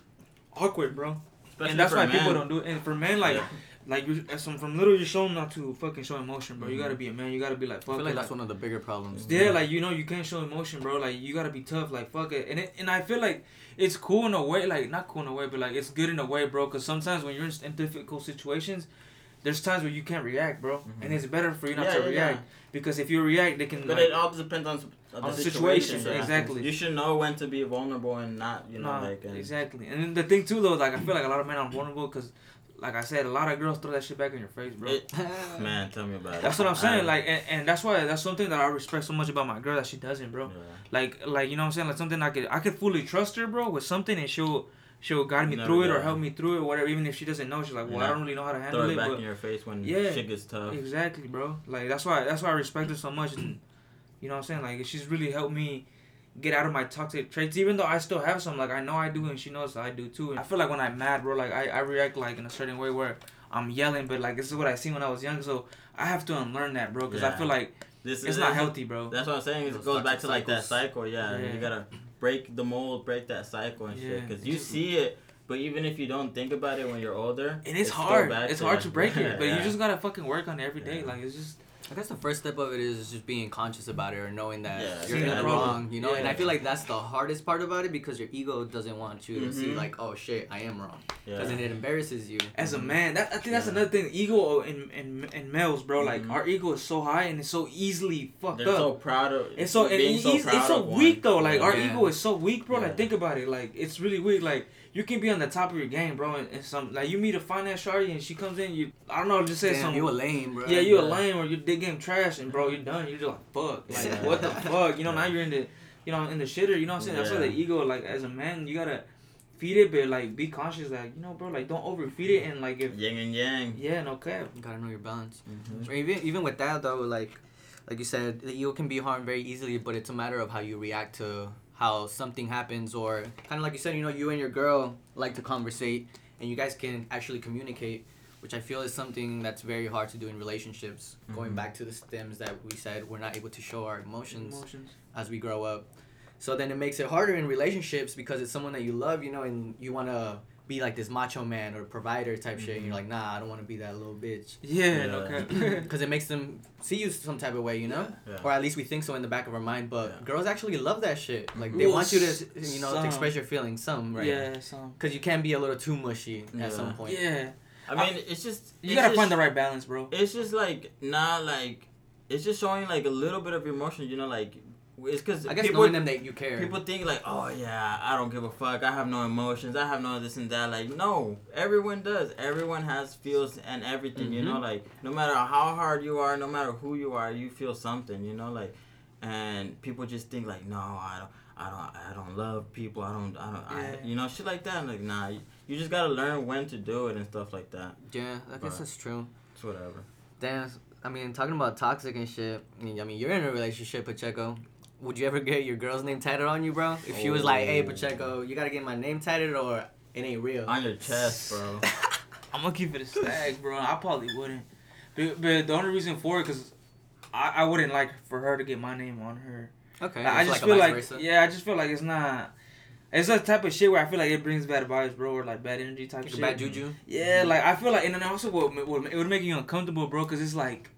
awkward, bro.
Especially
and that's why people don't do it. And for men, like
Yeah.
like you, as from from little, you're shown not to fucking show emotion, bro. You
Mhm.
gotta be a man. You gotta be like
I
fuck.
feel
it,
like that's one of the bigger problems.
Yeah, like you know, you can't show emotion, bro. Like you gotta be tough. Like fuck it, and it, and I feel like it's cool in a way. Like not cool in a way, but like it's good in a way, bro. Because sometimes when you're in, difficult situations, there's times where you can't react, bro, and it's better for you not
Mm-hmm. Yeah,
to
yeah,
react because if you react, they can.
But
like,
it all depends on, s- on
On
the
the
situation.
situation, exactly.
You should know when to be vulnerable and not, you know,
Nah,
like. And,
exactly. And then the thing too, though, like I feel like a lot of men are vulnerable because, like I said, a lot of girls throw that shit back in your face, bro.
It- Man, tell me about it.
that's what I'm saying.
I-
Like, and, and that's why that's something that I respect so much about my girl that she doesn't, bro.
Yeah.
Like, like you know what I'm saying? Like something I could I could fully trust her, bro, with something, and she'll she'll guide me
Never
through it or help me through it, whatever. Even if she doesn't know, she's like, well, I don't really know how to
Throw
handle
it
it,
back
but
in your face when
Yeah.
shit gets tough.
Exactly, bro. Like that's why that's why I respect her so much, and you know what I'm saying. Like she's really helped me get out of my toxic traits, even though I still have some. Like I know I do, and she knows I do too. And I feel like when I'm mad, bro, like I, I react like in a certain way where I'm yelling, but like this is what I seen when I was young, so I have to unlearn that, bro, because I feel like
This
it's
is
not healthy, bro.
That's what I'm saying. It goes back
toxic
to like that cycle. Yeah,
Yeah.
you gotta break the mold, break that cycle and
Yeah.
shit. Because you see it, but even if you don't think about it when you're older,
And it's,
still
hard.
back
It's
there.
hard to break it, [laughs] but
Yeah.
you just gotta fucking work on it every day.
Yeah.
Like it's just
I guess the first step of it is just being conscious about it or knowing that
Yeah,
you're
seeing
in
the
the wrong, you know. And I feel like that's the hardest part about it because your ego doesn't want you to see
Mhm.
like, oh shit, I am wrong,
Yeah.
because then it embarrasses you.
as a man, that I think that's
Yeah.
another thing. Ego in in, in males, bro. Like
Mhm.
our ego is so high and it's so easily fucked
They're
up.
so proud of
It's so and
being
it-
so
it's,
proud
it's so
of one.
weak though. Like
Yeah.
our
Yeah.
ego is so weak, bro.
Yeah.
Like think about it. Like it's really weak. Like you can be on the top of your game, bro. And, and some like you meet a finance shorty and she comes in, you I don't know, just say
Damn,
some.
you a lame, bro.
yeah, you a lame or your dick game trash, and bro, you're done. You're just like fuck. Like
Yeah.
what the fuck? You know now you're in the, you know, in the shitter. You know what I'm saying? That's why the ego, like as a man, you gotta feed it, but like be conscious, like you know, bro, like don't overfeed it, and like if
Yin and yang.
yeah, no cap.
You gotta know your balance.
Mhm.
Or even even with that though, like like you said, the ego can be harmed very easily, but it's a matter of how you react to how something happens, or kind of like you said, you know, you and your girl like to conversate, and you guys can actually communicate, which I feel is something that's very hard to do in relationships. Going
Mhm.
back to the stems that we said, we're not able to show our emotions
Emotions.
as we grow up. So then it makes it harder in relationships because it's someone that you love, you know, and you want to be like this macho man or provider type shit,
Mm-hmm.
and you're like, nah, I don't want to be that little bitch.
Yeah, no
Yeah.
cap. [clears throat]
Because it makes them see you some type of way, you know?
Yeah.
Or at least we think so in the back of our mind. But
Yeah.
girls actually love that shit. Like, they
Well,
want you to, you know,
some.
to express your feelings. Some, right?
Yeah, some.
Because you can be a little too mushy
Yeah.
at some point.
Yeah,
I mean, it's just
you
it's
gotta
just-
find the right balance, bro.
It's just like not like it's just showing like a little bit of emotion. You know, like it's because
I guess
people
knowing them that you care.
people think like, oh yeah, I don't give a fuck. I have no emotions. I have no this and that. Like no, everyone does. Everyone has feels and everything. You
Mhm.
know, like no matter how hard you are, no matter who you are, you feel something. You know, like and people just think like, no, I don't. I don't. I don't love people. I don't. I don't. I, you know, shit like that. I'm Like, nah. You, you just gotta learn when to do it and stuff like that.
yeah, I guess
But-
that's true.
It's whatever.
Damn, I mean, talking about toxic and shit. I mean, I mean, you're in a relationship, Pacheco. Would you ever get your girl's name tatted on you, bro? If she was like, "Hey,
Oh.
Pacheco, you gotta get my name tatted, or it ain't real."
On your chest, bro. [laughs]
I'm gonna keep it a stag, bro. I probably wouldn't. But, but the only reason for it, cause I, I wouldn't like for her to get my name on her.
okay,
I just
a
feel like,
versa.
yeah, I just feel like it's not. It's that type of shit where I feel like it brings bad vibes, bro, or like bad energy type
Like
shit.
bad juju.
Yeah, like I feel like, and then also what, what it would make you uncomfortable, bro, cause it's like,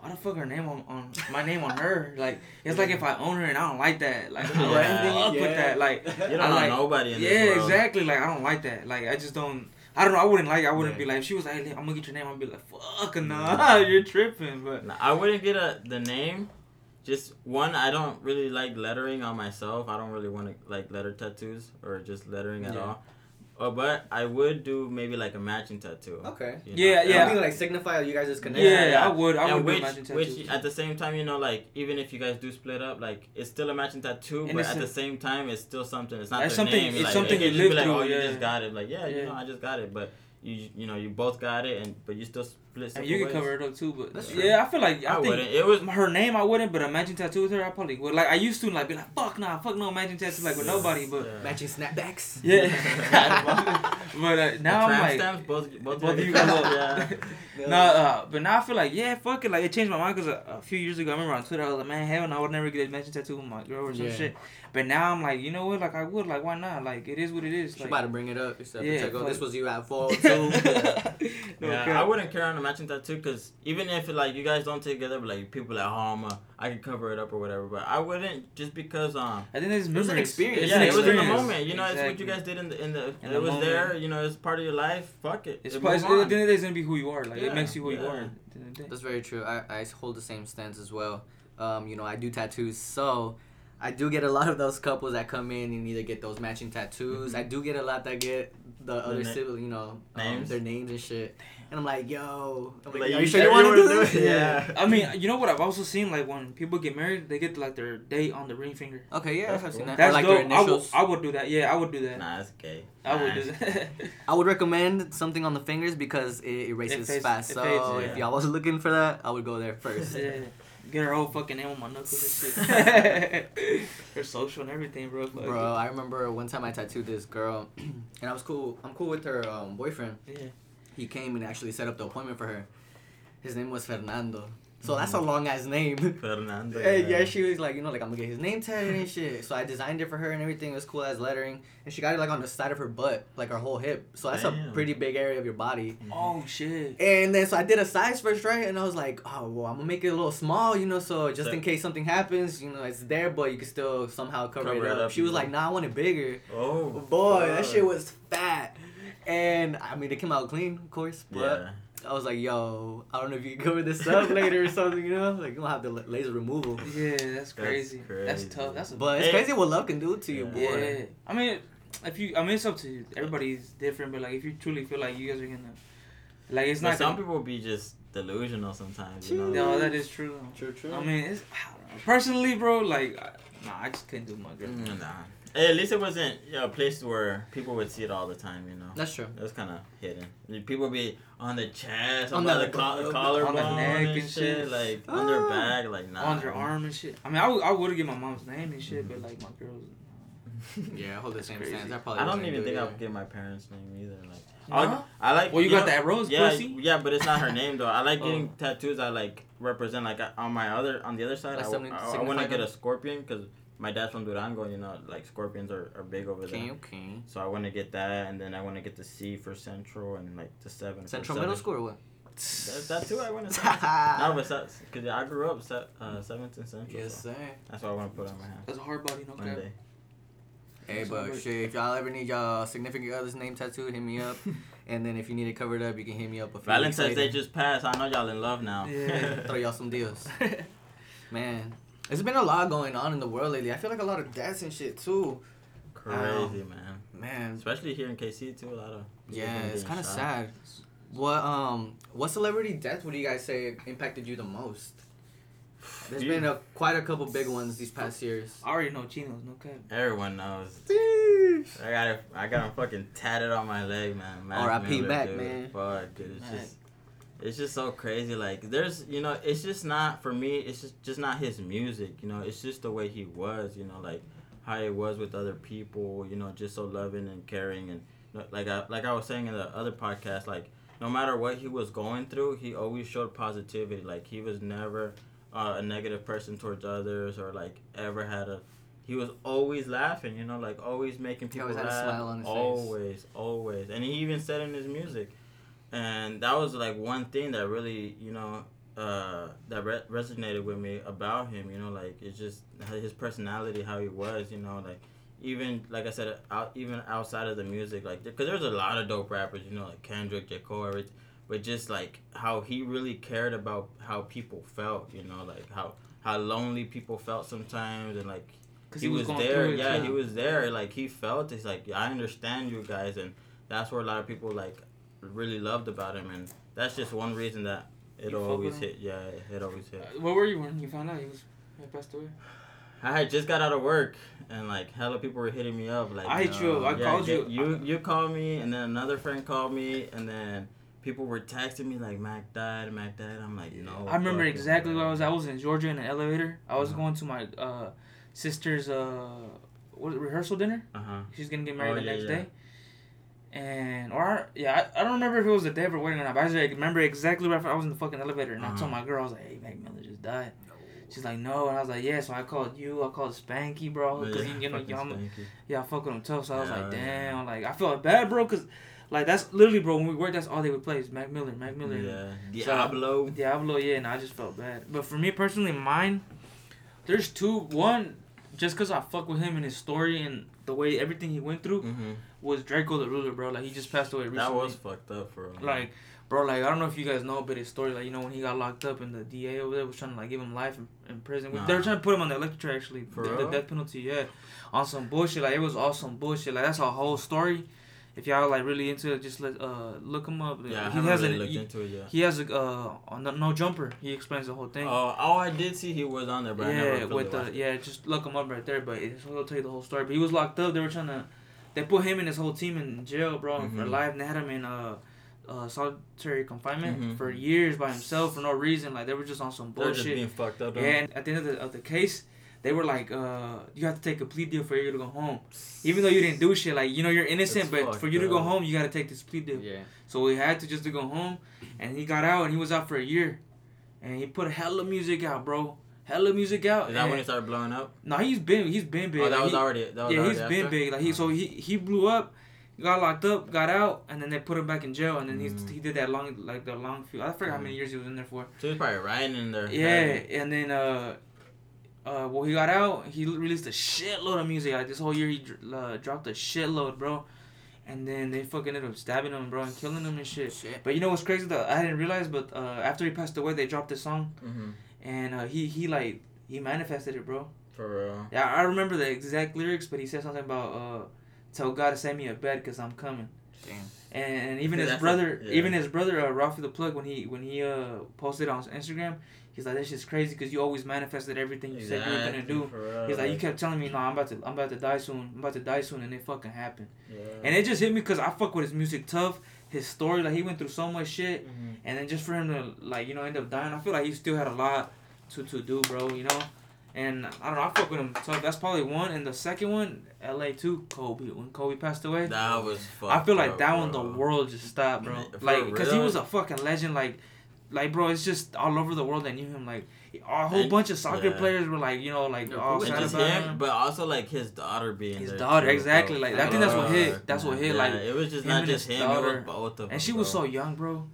why the fuck her name on, on my name on her? Like it's like if I own her and I don't like that, like [laughs] I don't
Yeah.
fuck with that, like [laughs]
You don't
I like-
nobody in
yeah,
this world.
exactly. Like I don't like that. Like I just don't. I don't know. I wouldn't like. I wouldn't
Yeah.
be like. If she was like, hey, "I'm gonna get your name," I'd be like, "Fuck nah, [laughs] you're tripping." But
Nah, I wouldn't get a the name. Just one, I don't really like lettering on myself. I don't really want to like letter tattoos or just lettering at
Yeah.
all. Uh, but I would do maybe like a matching tattoo.
Okay.
you
Yeah, yeah.
Something like signify you guys'
yeah,
connection.
yeah.
yeah, I would. I
and
would
which,
do matching
which
tattoos.
at the same time, you know, like even if you guys do split up, like it's still a matching tattoo,
And
but at
a-
the same time, it's still something. It's not
It's
their
something-
name.
it's
like,
something
it
you
could just be
live
like, oh,
through,
you just got it. Like yeah,
Yeah.
you know, I just got it, but you you know you both got it, and but you still split.
and you can
ways.
cover it up too, but
That's true.
yeah, I feel like I,
I,
think
wouldn't. It was
her name I wouldn't, but a matching tattoo with her I probably would. Like I used to like be like fuck nah, fuck no matching tattoo like with nobody, but
Yeah.
Matching snapbacks.
yeah. [laughs] [laughs] but uh, now I'm like.
stamps, both both,
Both of you
got
got [laughs]
yeah.
No, uh, but now I feel like yeah, fuck it. Like it changed my mind because a, a few years ago, I remember on Twitter, I was like, man, hell, no, I would never get a matching tattoo with my girl or some
Yeah.
shit. But now I'm like, you know what? Like I would. Like why not? Like it is what it is.
She
Like,
about to bring it up. Except
Yeah,
Pacheco,
fuck.
this was you at [laughs] four two.
No
yeah,
cap.
I wouldn't care on a matching tattoo because even if like you guys don't together, but like people at home, uh, I could cover it up or whatever. But I wouldn't just because um
I think it's
It's an experience.
It's
yeah,
an
it was in the moment. You know, it's what you guys did in the in the.
In
it
the
was
moment.
there. You know, it's part of your life. Fuck it.
It's,
It
part-
move
it's, at the end of the day, it's gonna be who you are. Like
Yeah,
it makes you who you are. At the end of the day.
That's very true. I, I hold the same stance as well. Um, you know, I do tattoos, so I do get a lot of those couples that come in and either get those matching tattoos.
Mhm.
I do get a lot that get the other
na-
civil, you know, um, their names and shit. And I'm like, yo, I'm like,
Like,
are
you
you sure you want to do
do
this?
it? Yeah.
I mean, you know what I've also seen? Like when people get married, they get like their date on the ring finger.
Okay, yeah,
That's
I've seen that.
That's
or like
dope.
their
I would,
initials.
I would do that. Yeah, I would do that.
Nah, it's gay.
I would do that. [laughs]
I would recommend something on the fingers because it erases
fades-
fast.
it
so
fades,
if y'all was looking for that, I would go there first.
yeah. Get her whole fucking name on my knuckles and shit. [laughs] her social and everything, bro. Fuck
Bro, I remember one time I tattooed this girl, [clears throat] and I was cool. I'm cool with her um, boyfriend.
Yeah.
He came and actually set up the appointment for her. His name was Fernando. So that's
Mm-hmm.
a long ass name. [laughs]
Fernando.
And yeah, she was like, you know, like I'm gonna get his name tatted and shit. So I designed it for her and everything. It was cool as lettering, and she got it like on the side of her butt, like her whole hip. So that's a pretty big area of your body.
Oh shit.
And then so I did a size first, right? And I was like, oh well, I'm gonna make it a little small, you know, so just in case something happens, you know, it's there, but you can still somehow cover,
Cover
it
it
up.
up,
She was like,
know.
nah, I want it bigger.
Oh
Boy, that shit was fat. And I mean, it came out clean, of course, but
Yeah.
I was like, yo, I don't know if you can cover this up later or something, you know? Like, you're gonna have the la- laser removal.
Yeah, that's crazy. That's,
crazy.
tough. That's a
But it's crazy what love can do to you,
Yeah.
boy.
yeah. I mean, if you, I mean, it's up to you. Everybody's different, but like, if you truly feel like you guys are gonna, like, it's
But
not.
some
Gonna,
people be just delusional sometimes. You know.
no, that is true.
True, true.
I mean, it's I don't know. personally, bro. Like, I, nah, I just couldn't do my girl.
Mm, Nah. Hey, at least it wasn't you know, a place where people would see it all the time. You know.
That's true.
It was kind of hidden. People would be on the chest,
On
on,
the-
the, collar,
on
the neck
and,
and
shit,
shit.
like on their
Ah.
back, like nah.
On their arm and shit. I mean, I would, I would have get my mom's name and shit, but like my girls. [laughs]
Yeah, I hold the same
crazy.
stance. I probably
I don't
wouldn't
even
do
think I
either.
would get my parents' name either. Like,
No?
I'll- I like.
Well, you got
know-
that rose
yeah,
pussy?
Yeah, but it's not her name though. I like getting [laughs]
Oh.
tattoos. I like represent like on my other on the other side.
Like
I, I, I want to get a scorpion because my dad's from Durango. You know, like scorpions are, are big over there.
Okay, okay.
So I want to get that, and then I want to get the C for Central and like the seven. for
Central Middle School or what?
That's that too. I want to. [laughs] no, but that's because I grew up set, uh, seventh and Central.
Yes,
so
sir.
that's what I want to put on my hand
That's a hard body, no
one
cap.
day.
Hey,
So,
but shit, if y'all ever need y'all significant other's name tattooed, hit me up. [laughs] and then if you need it covered up, you can hit me up. A few weeks
Valentine's Day
later.
just passed. I know y'all in love now.
Yeah. [laughs]
Throw y'all some deals. Man, there's been a lot going on in the world lately. I feel like a lot of deaths and shit too.
Crazy man.
Man,
Especially here in KC too. A lot of
yeah, it's kind of sad. What um, what celebrity death would you guys say impacted you the most? There's
You-
been a quite a couple big ones these past years.
I already know chinos, no cap.
Everyone knows. I got it. I got him fucking tatted on my leg, man. Mac
R.I.P.
Miller,
Mac,
dude.
man.
Fuck, dude. It's
Mac.
just, it's just so crazy. Like, there's, you know, it's just not for me. It's just, just not his music. You know, it's just the way he was. You know, like how he was with other people. You know, just so loving and caring and like I like I was saying in the other podcast. Like, no matter what he was going through, he always showed positivity. Like, he was never uh, a negative person towards others or like ever had a he was always laughing, you know, like always making
He
people
always had a smile on his face.
always, always, and he even said in his music, and that was like one thing that really, you know, uh, that re- resonated with me about him. You know, like it's just his personality, how he was. You know, like even like I said, out even outside of the music, like because there's a lot of dope rappers. You know, like Kendrick, J Cole, everything, but just like how he really cared about how people felt. You know, like how how lonely people felt sometimes, and like
Cause
he, was,
going
there. Yeah, he was there. Like he felt it's like I understand you guys, and that's where a lot of people like really loved about him, and that's just one reason that it'll always hit. Yeah, it always hit.
Uh, Where were you when you found out he was he passed away?
I had just got out of work, and like hella people were hitting me up. Like
I hit you up. I
yeah,
called you.
You you called me, and then another friend called me, and then people were texting me like Mac died, Mac died. I'm like no.
I remember exactly where I was. I was in Georgia in an elevator. I was
Uh-huh.
going to my uh, sister's uh, what rehearsal dinner.
Uh huh.
She's gonna get married
Oh,
the
yeah,
next
yeah.
day. And or yeah, I, I don't remember if it was the day of her wedding or not. But I just remember exactly where I was in the fucking elevator, and I told
Uh-huh.
my girl, I was like, "Hey, Mac Miller just died." She's like, "No," and I was like, "Yeah." So I called you. I called Spanky, bro, because you, [laughs] you know, y'all, yeah, I fuck with him tough. So I was
Yeah,
like,
yeah.
"Damn!" Like I felt bad, bro, because like that's literally, bro. When we worked, that's all they would play is Mac Miller, Mac Miller.
Yeah,
So-
Diablo.
Diablo, yeah, and I just felt bad. But for me personally, mine, there's two. One, just cause I fuck with him and his story and the way everything he went through
hmm
was Drakeo the Ruler, bro. Like he just passed away recently.
That was fucked up bro.
like, bro, like I don't know if you guys know, but his story, like you know when he got locked up and the DA over there was trying to like give him life in, in prison.
Nah.
They were trying to put him on the electric chair actually,
For
the, the death penalty, yeah, on some bullshit. Like it was all some bullshit. Like that's a whole story. If y'all like really into it, just let uh look him up.
yeah,
he
haven't
has
really
a
looked
he,
into it yet.
he has a uh the no jumper. He explains the whole thing.
Oh, oh, I did see he was on there, but I
yeah, with the yeah, just look him up right there. But it's, he'll tell you the whole story. But he was locked up. They were trying to, they put him and his whole team in jail, bro, for
Mhm.
life. And they had him in uh, uh solitary confinement
Mhm.
for years by himself for no reason. Like they were just on some bullshit.
They're just being fucked up.
Yeah, and at the end of the, of the case, they were like, uh, you have to take a plea deal for you to go home. Even though you didn't do shit, like you know you're innocent,
That's
but for you to go
up.
home, you gotta take this plea deal.
Yeah.
So we had to just to go home, and he got out, and he was out for a year, and he put a hella music out, bro. Hella music out.
Is that
and-
when he started blowing up?
no, he's been he's been big.
Oh, that
Like,
was
he-
already. That was
yeah,
already
he's been big. Like he so he he blew up, got locked up, got out, and then they put him back in jail, and then
Mm.
he's he did that long like the long few. I forgot how many years he was in there for.
So he was probably riding in there.
Yeah, and then uh, uh, well he got out, he released a shitload of music. Like this whole year, he uh, dropped a shitload, bro. And then they fucking ended up stabbing him, bro, and killing him and shit.
Shit.
But you know what's crazy though? I didn't realize, but uh, after he passed away, they dropped this song,
Mm-hmm.
and uh, he he like he manifested it, bro.
For real.
Yeah, I remember the exact lyrics, but he said something about uh, "Tell God to send me a bed, cause I'm coming."
Damn.
And, and even his brother,
a- yeah.
even his brother, uh, Ralfy the Plug, when he when he uh posted on Instagram, he's like, "That shit's crazy, cause you always manifested everything you said you were gonna do."
real,
He's like, "You kept telling me, no, I'm about to, I'm about to die soon, I'm about to die soon," and it fucking happened.
Yeah.
And it just hit me, cause I fuck with his music tough, his story, like he went through so much shit,
Mhm.
and then just for him to like you know end up dying, I feel like he still had a lot to to do, bro. You know, and I don't know, I fuck with him. So that's probably one, and the second one, L.A. too, Kobe. When Kobe passed away,
That was.
I feel like that
up,
one, the world just stopped, bro.
For
Like, cause he was a fucking legend. Like, like, bro, it's just all over the world that knew him. Like, a whole
And-
bunch of soccer
yeah.
players were like, you know, like
Yeah,
all sad
just
about
him,
him.
but also like his daughter being
His
there
daughter,
too,
exactly,
bro.
like, I think that's what hit- that's what
man.
hit, like,
it was just not just
his
him, it was both of them.
And she was so young, bro.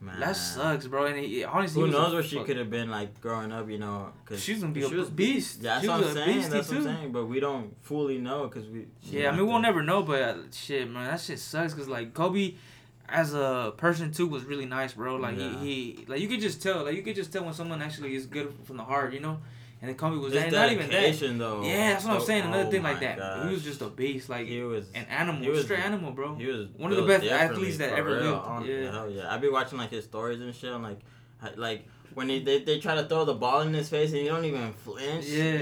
Man.
That sucks, bro. And he, honestly,
Who
he was
knows
a
what she could have been like growing up, you know? Cause
She's gonna be
she
a
was
beast.
That's what I'm saying.
beastie,
That's what I'm saying. But we don't fully know because we.
Yeah, I mean, we'll never know, but uh, shit, man, that shit sucks. Cause like Kobe, as a person too, was really nice, bro. Like
Yeah.
he, he, like you could just tell, like you could just tell when someone actually is good from the heart, you know. And then Kobe was that, not even that.
though.
Yeah, that's what I'm
oh,
saying. Another
oh
thing like that.
gosh.
He was just a beast, like
He was.
an animal,
he was-
straight animal, bro.
He was
One of the best athletes that ever
real.
lived.
Hon-
Yeah.
Hell yeah. I be watching like his stories and shit. I'm like, like when he, they they try to throw the ball in his face and he don't even flinch.
Yeah.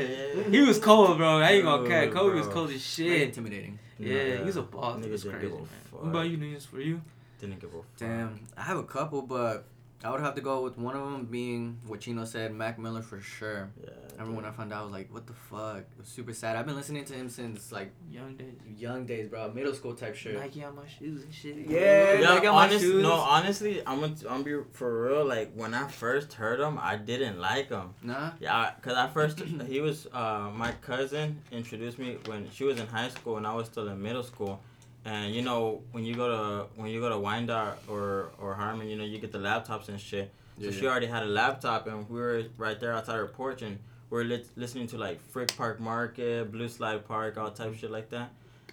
He was cold, bro. I ain't gonna
Dude,
cat. Kobe was
bro.
cold as
Very
shit.
intimidating.
Yeah, he's a boss.
Nigga
It's
didn't
crazy,
give a
man.
fuck.
What about you, Nunez? For you?
Didn't give a fuck.
Damn, I have a couple, but I would have to go with one of them being what Chino said, Mac Miller for sure.
Yeah.
I remember when I found out, I was like, what the fuck? It was super sad. I've been listening to him since like
Young days.
young days, bro. Middle school type shit.
Nike on my shoes and shit.
Yeah.
Yeah,
I got my shoes.
no, honestly, I'm gonna, I'm gonna be for real. Like when I first heard him, I didn't like him.
Nah?
Yeah, cause I first he was uh my cousin introduced me when she was in high school and I was still in middle school, and you know when you go to when you go to Wyandotte or or Harmon, you know you get the laptops and shit. So
Yeah,
she already had a laptop and we were right there outside her porch and we are lit- listening to like Frick Park Market, Blue Slide Park, all type of shit like that.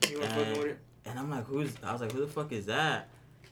You
And-? And I'm like, who's? I was like, who the fuck is that?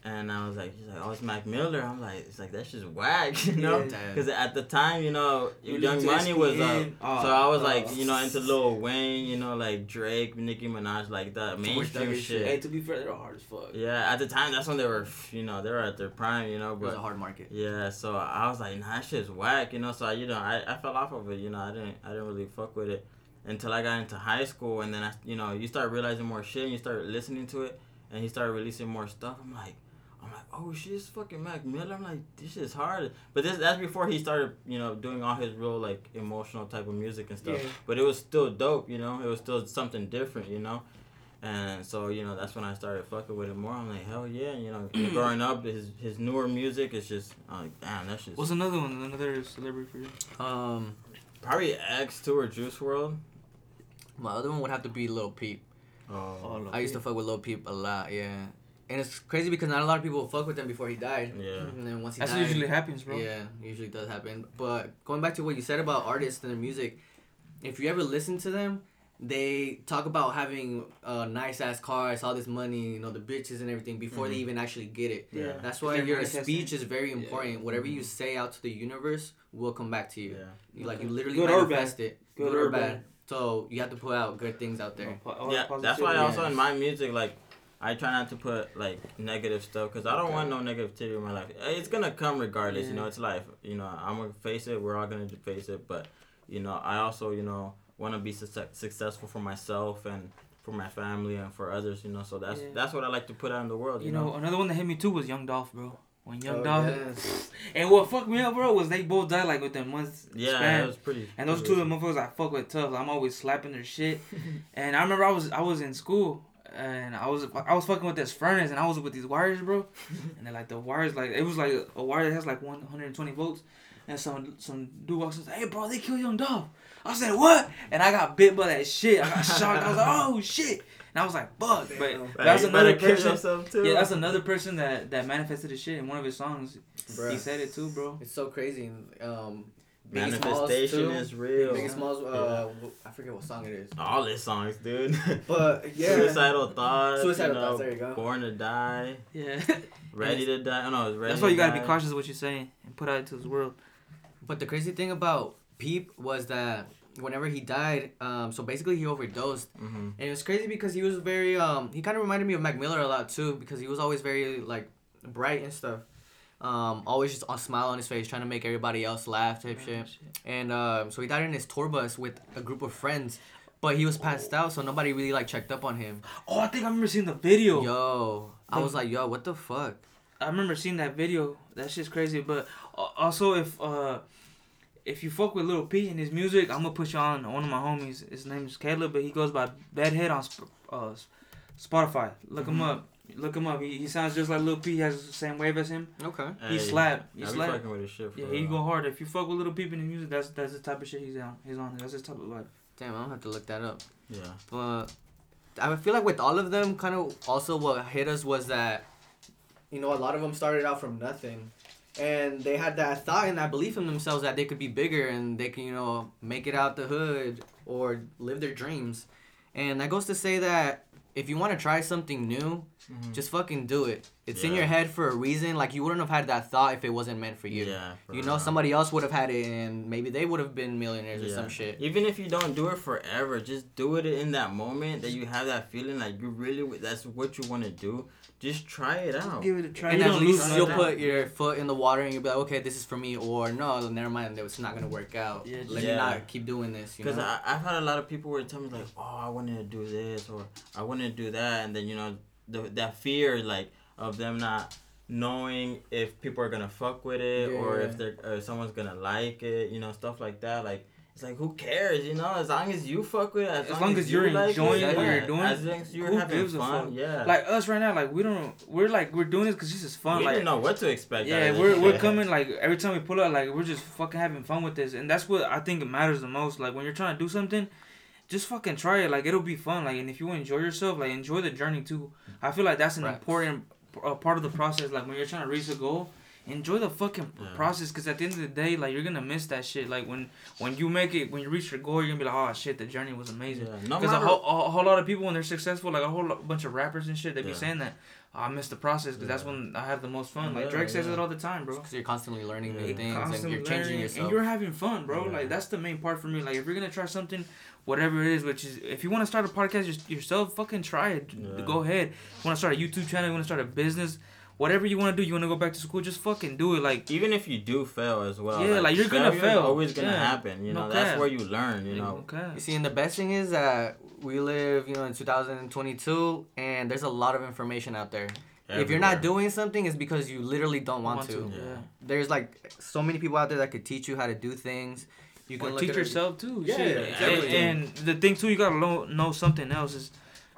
And I was like, she's like, oh, it's Mac Miller. I'm like, it's like that's just whack, [laughs] you know?
Yeah.
Because at the time, you know,
You
Young Money was up,
Oh,
so I was
oh.
like, you know, into Lil Wayne, you know, like Drake, Nicki Minaj, like that mainstream shit.
Hey, to be fair, they're hard as fuck.
Yeah, at the time, that's when they were, you know, they were at their prime, you know,
It was a hard market.
Yeah, so I was like, nah, that shit's whack, you know. So I, you know, I, I fell off of it, you know. I didn't I didn't really fuck with it until I got into high school, and then I, you know, you start realizing more shit, and you start listening to it, and he started releasing more stuff. I'm like, oh shit, it's fucking Mac Miller. I'm like, this shit's hard. But this that's before he started, you know, doing all his real like emotional type of music and stuff.
Yeah.
But it was still dope, you know. It was still something different, you know. And so you know that's when I started fucking with it more. I'm like hell yeah, you know. [clears throat] growing up, his his newer music is just I'm like damn that's just
What's another one? Another celebrity for you?
Um,
probably X Two or Juice WRLD.
my other one would have to be Lil Peep.
Oh
I used to fuck with Lil Peep a lot, yeah. And it's crazy because not a lot of people fuck with him before he died.
yeah.
And then once he
That's
died,
what usually happens, bro.
Yeah, usually does happen. But going back to what you said about artists and their music, if you ever listen to them, they talk about having uh, nice ass cars, all this money, you know, the bitches and everything before they
Mhm.
even actually get it.
Yeah.
That's why your speech is very important. Whatever you say out to the universe will come back to you.
Yeah.
You like you literally
Good or bad.
manifest it,
Good
good,
or
or bad.
bad.
So you have to put out good things out there.
Po-
Yeah,
positivity.
that's why also in my music, like, I try not to put like negative stuff because I don't
Okay.
want no negativity in my life. Eh, it's gonna come regardless, you know. It's life, you know. I'm gonna face it. We're all gonna face it, but you know, I also, you know, want to be success- successful for myself and for my family and for others, you know. So that's
Yeah.
that's what I like to put out in the world, you,
You know, another one that hit me too was Young Dolph, bro. When Young
Oh,
Dolph,
yes. [laughs]
and what fucked me up, bro, was they both died like within months
Yeah,
span.
it was pretty.
And those two of the motherfuckers I fuck with tough. I'm always slapping their shit. [laughs] and I remember I was I was in school and I was I was fucking with this furnace and I was with these wires, bro. [laughs] and then like the wires like it was like a wire that has like 120 volts. And some some dude walks and says, Hey bro, they killed Young Dolph. I said, What? And I got bit by that shit. I got [laughs] shocked. I was like, Oh shit. And I was like, fuck. But
Damn.
that's
you
another person.
too.
Yeah, that's another person that, that manifested the shit in one of his songs.
Bruh.
He said it too, bro.
It's so crazy. Um, Biggie
manifestation is real.
Biggie Smalls, uh, I forget what song it is.
All his songs, dude. [laughs]
But yeah,
Suicidal thoughts.
Suicidal
you know,
Thoughts, there you go.
Born to die.
Yeah.
Ready [laughs] to die. Oh no, it's ready.
That's why you gotta
die.
be cautious of what you're saying and put out into this world.
But the crazy thing about Peep was that whenever he died, um, so basically he overdosed,
Mhm.
and it was crazy because he was very, um, he kind of reminded me of Mac Miller a lot too because he was always very like bright and stuff, um, always just a smile on his face, trying to make everybody else laugh type shit. And um, so he died in his tour bus with a group of friends, but he was passed out, so nobody really like checked up on him.
Oh, I think I remember seeing the video.
Yo, I was like, yo, what the fuck?
I remember seeing that video. That shit's crazy. But uh, also, if uh, if you fuck with Lil P and his music, I'm gonna put you on one of my homies. His name is Caleb, but he goes by Bedhead on Sp- uh, Spotify. Look him up. Look him up. He, he sounds just like Lil P. He has the same wave as him.
Okay.
He slap. He
I be
slap.
fucking with his shit for
Yeah, he go hard. If you fuck with Lil Peep in the music, that's that's the type of shit he's on. He's on. That's his type of life.
Damn, I'm gonna have to look that up.
Yeah.
But I feel like with all of them, kind of also what hit us was that, you know, a lot of them started out from nothing, and they had that thought and that belief in themselves that they could be bigger and they can, you know, make it out the hood or live their dreams, and that goes to say that if you want to try something new,
Mhm.
just fucking do it. It's in your head for a reason. Like you wouldn't have had that thought if it wasn't meant for you.
Yeah. for
You know,
real.
somebody else would have had it, and maybe they would have been millionaires or some shit.
Even if you don't do it forever, just do it in that moment that you have that feeling like you really that's what you want to do. Just try it out.
Give it a try.
And
You
at least you'll
nothing.
put your foot in the water and you'll be like, okay, this is for me, or no, never mind, it's not gonna work out.
Yeah,
Let
yeah.
me not keep doing this. You
Because? I've had a lot of people where tell me like, oh, I wanted to do this or I wanted to do that, and then you know, the that fear like of them not knowing if people are gonna fuck with it or if they're or someone's gonna like it, you know, stuff like that. Like it's like who cares, you know? As long as you fuck with it, as,
As long as
you
you're
like
enjoying
it,
what
yeah.
you're doing,
as long as you're
who
having
gives a
fun,
fuck?
yeah.
Like us right now, like we don't. We're like we're doing this because this is fun.
we
like
didn't know what to expect.
Yeah, we're we're coming like every time we pull up, like we're just fucking having fun with this, and that's what I think matters the most. Like when you're trying to do something, just fucking try it. Like it'll be fun. Like and if you enjoy yourself, like enjoy the journey too. I feel like that's an
Right.
important uh, part of the process. Like when you're trying to reach a goal, enjoy the fucking
Yeah.
process. Cause at the end of the day, like you're gonna miss that shit. Like when when you make it, when you reach your goal, you're gonna be like, oh shit, the journey was amazing.
Yeah, no
Because a whole, a whole lot of people when they're successful, like a whole lo- bunch of rappers and shit, they be saying that oh, I miss the process because that's when I have the most fun. Like
Yeah,
Drake says
yeah.
it all the time, bro.
Because you're constantly learning
Yeah.
new things and you're changing
learning,
yourself.
and you're having fun, bro.
Yeah.
Like that's the main part for me. Like if you're gonna try something, whatever it is, which is if you want to start a podcast your- yourself, fucking try it.
Yeah.
Go ahead. You want to start a YouTube channel? You want to start a business? Whatever you want to do, you want to go back to school, just fucking do it. Like
even if you do fail as well.
Yeah, like, you're gonna
failure is
fail.
Always gonna
Yeah.
happen. You
No
know, that's
cap.
where you learn. You know.
okay.
You see, and the best thing is that we live, you know, in 2022, and there's a lot of information out there. If you're not doing something, it's because you literally don't want, to.
Yeah.
There's like so many people out there that could teach you how to do things. You can
Or
look
teach
at it-
yourself too.
Yeah,
shit.
yeah,
exactly.
And, and the thing too, you gotta know, know something else is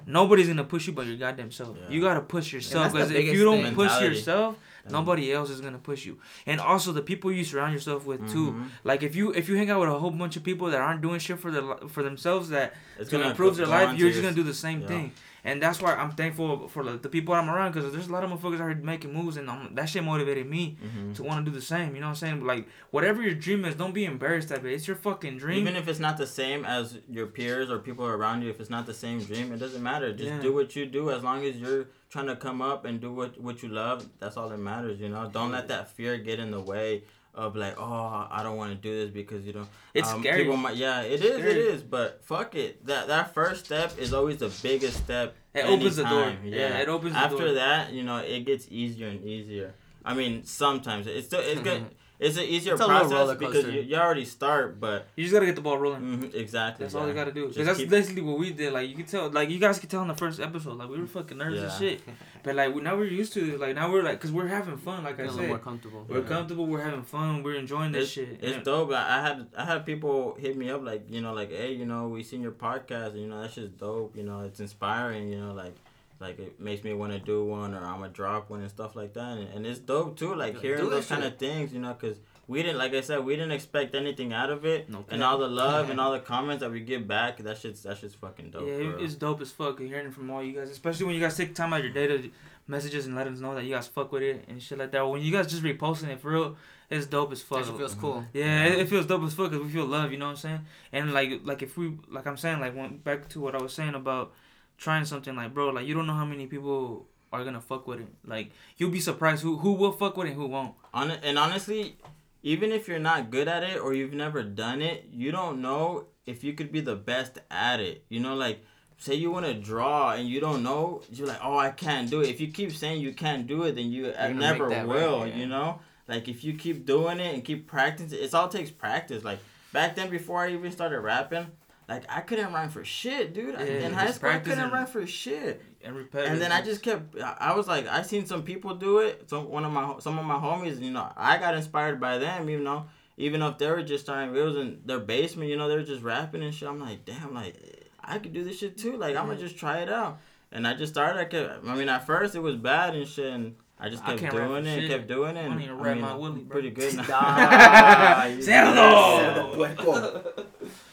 nobody's gonna push you but your goddamn self.
Yeah.
You gotta push yourself because if you don't push yourself,
Yeah.
nobody else is gonna push you. And also the people you surround yourself with too.
Mhm.
Like if you if you hang out with a whole bunch of people that aren't doing shit for their for themselves that
It's
to
gonna
improve their life, you're just gonna do the same
Yeah.
thing. And that's why I'm thankful for the, the people I'm around because there's a lot of motherfuckers out here making moves and um, that shit motivated me
Mhm.
to want to do the same. You know what I'm saying? Like whatever your dream is, don't be embarrassed of it. It's your fucking dream.
Even if it's not the same as your peers or people around you, if it's not the same dream, it doesn't matter. Just
Yeah.
do what you do as long as you're trying to come up and do what what you love. That's all that matters, you know. Don't let that fear get in the way of like, oh, I don't want to do this because you know
It's
um,
scary.
People might, yeah, it is, it is. But fuck it. That that first step is always the biggest step.
It opens the door.
anytime,
Yeah, it opens the door.
After that, you know, it gets easier and easier. I mean, sometimes it's still it's good. [laughs] It's an easier
It's a little
process
roller
because you, you already start, but
you just gotta get the ball rolling.
Mhm, exactly.
That's all you gotta do. 'Cause
Just
that's
keep-
basically what we did. Like you can tell, like you guys could tell in the first episode, like we were fucking nervous as
Yeah.
shit. But like we, now we're used to it. Like now we're like, cause we're having fun. Like I
Feel a little
said,
more comfortable.
we're
Yeah.
comfortable. We're having fun. We're enjoying this
It's,
shit.
it's
And-
dope. I I had I had people hit me up like you know like hey you know we seen your podcast and you know that's just dope. You know it's inspiring. You know like like it makes me want to do one or I'm gonna drop one and stuff like that. And, and it's dope too. Like
Yeah,
hearing those kind of things. You know because we didn't like I said we didn't expect anything out of it.
No
and all the love and all the [laughs] comments that we get back that shit's that shit's fucking dope.
yeah,
for
it-
real.
it's dope as fuck hearing from all you guys, especially when you guys take time out of your day to messages and let us know that you guys fuck with it and shit like that. When you guys just reposting it for real, it's dope as fuck.
That shit feels cool. Mm-hmm.
Yeah, it, mm-hmm. it feels dope as fuck because we feel love. You know what I'm saying? And like, like if we, like I'm saying, like went back to what I was saying about trying something. Like, bro, like you don't know how many people are gonna fuck with it. Like, you'll be surprised who who will fuck with it, and who won't.
On and honestly, even if you're not good at it or you've never done it, you don't know if you could be the best at it. You know, like say you want to draw and you don't know, you're like, oh, I can't do it. If you keep saying you can't do it, then you never
make that right,
will.
yeah.
You know, like if you keep doing it and keep practicing, it's all takes practice. Like back then, before I even started rapping. Like I couldn't run for shit, dude. I-
Yeah,
In high school, I couldn't run for shit
And repetitive.
and then I just kept. I I was like, I seen some people do it. Some one of my some of my homies, you know, I got inspired by them. You know, even if they were just starting, it was in their basement. You know, they were just rapping and shit. I'm like, damn, like I could do this shit too. Like I'm gonna just try it out. and I just started. I kept. I mean, at first it was bad and shit, and I just kept
can't
doing it, and
shit.
kept doing it.
I don't
And,
even
I
rap
mean,
my willy, bro.
pretty good. [laughs] [laughs]
Nah.
You- [laughs]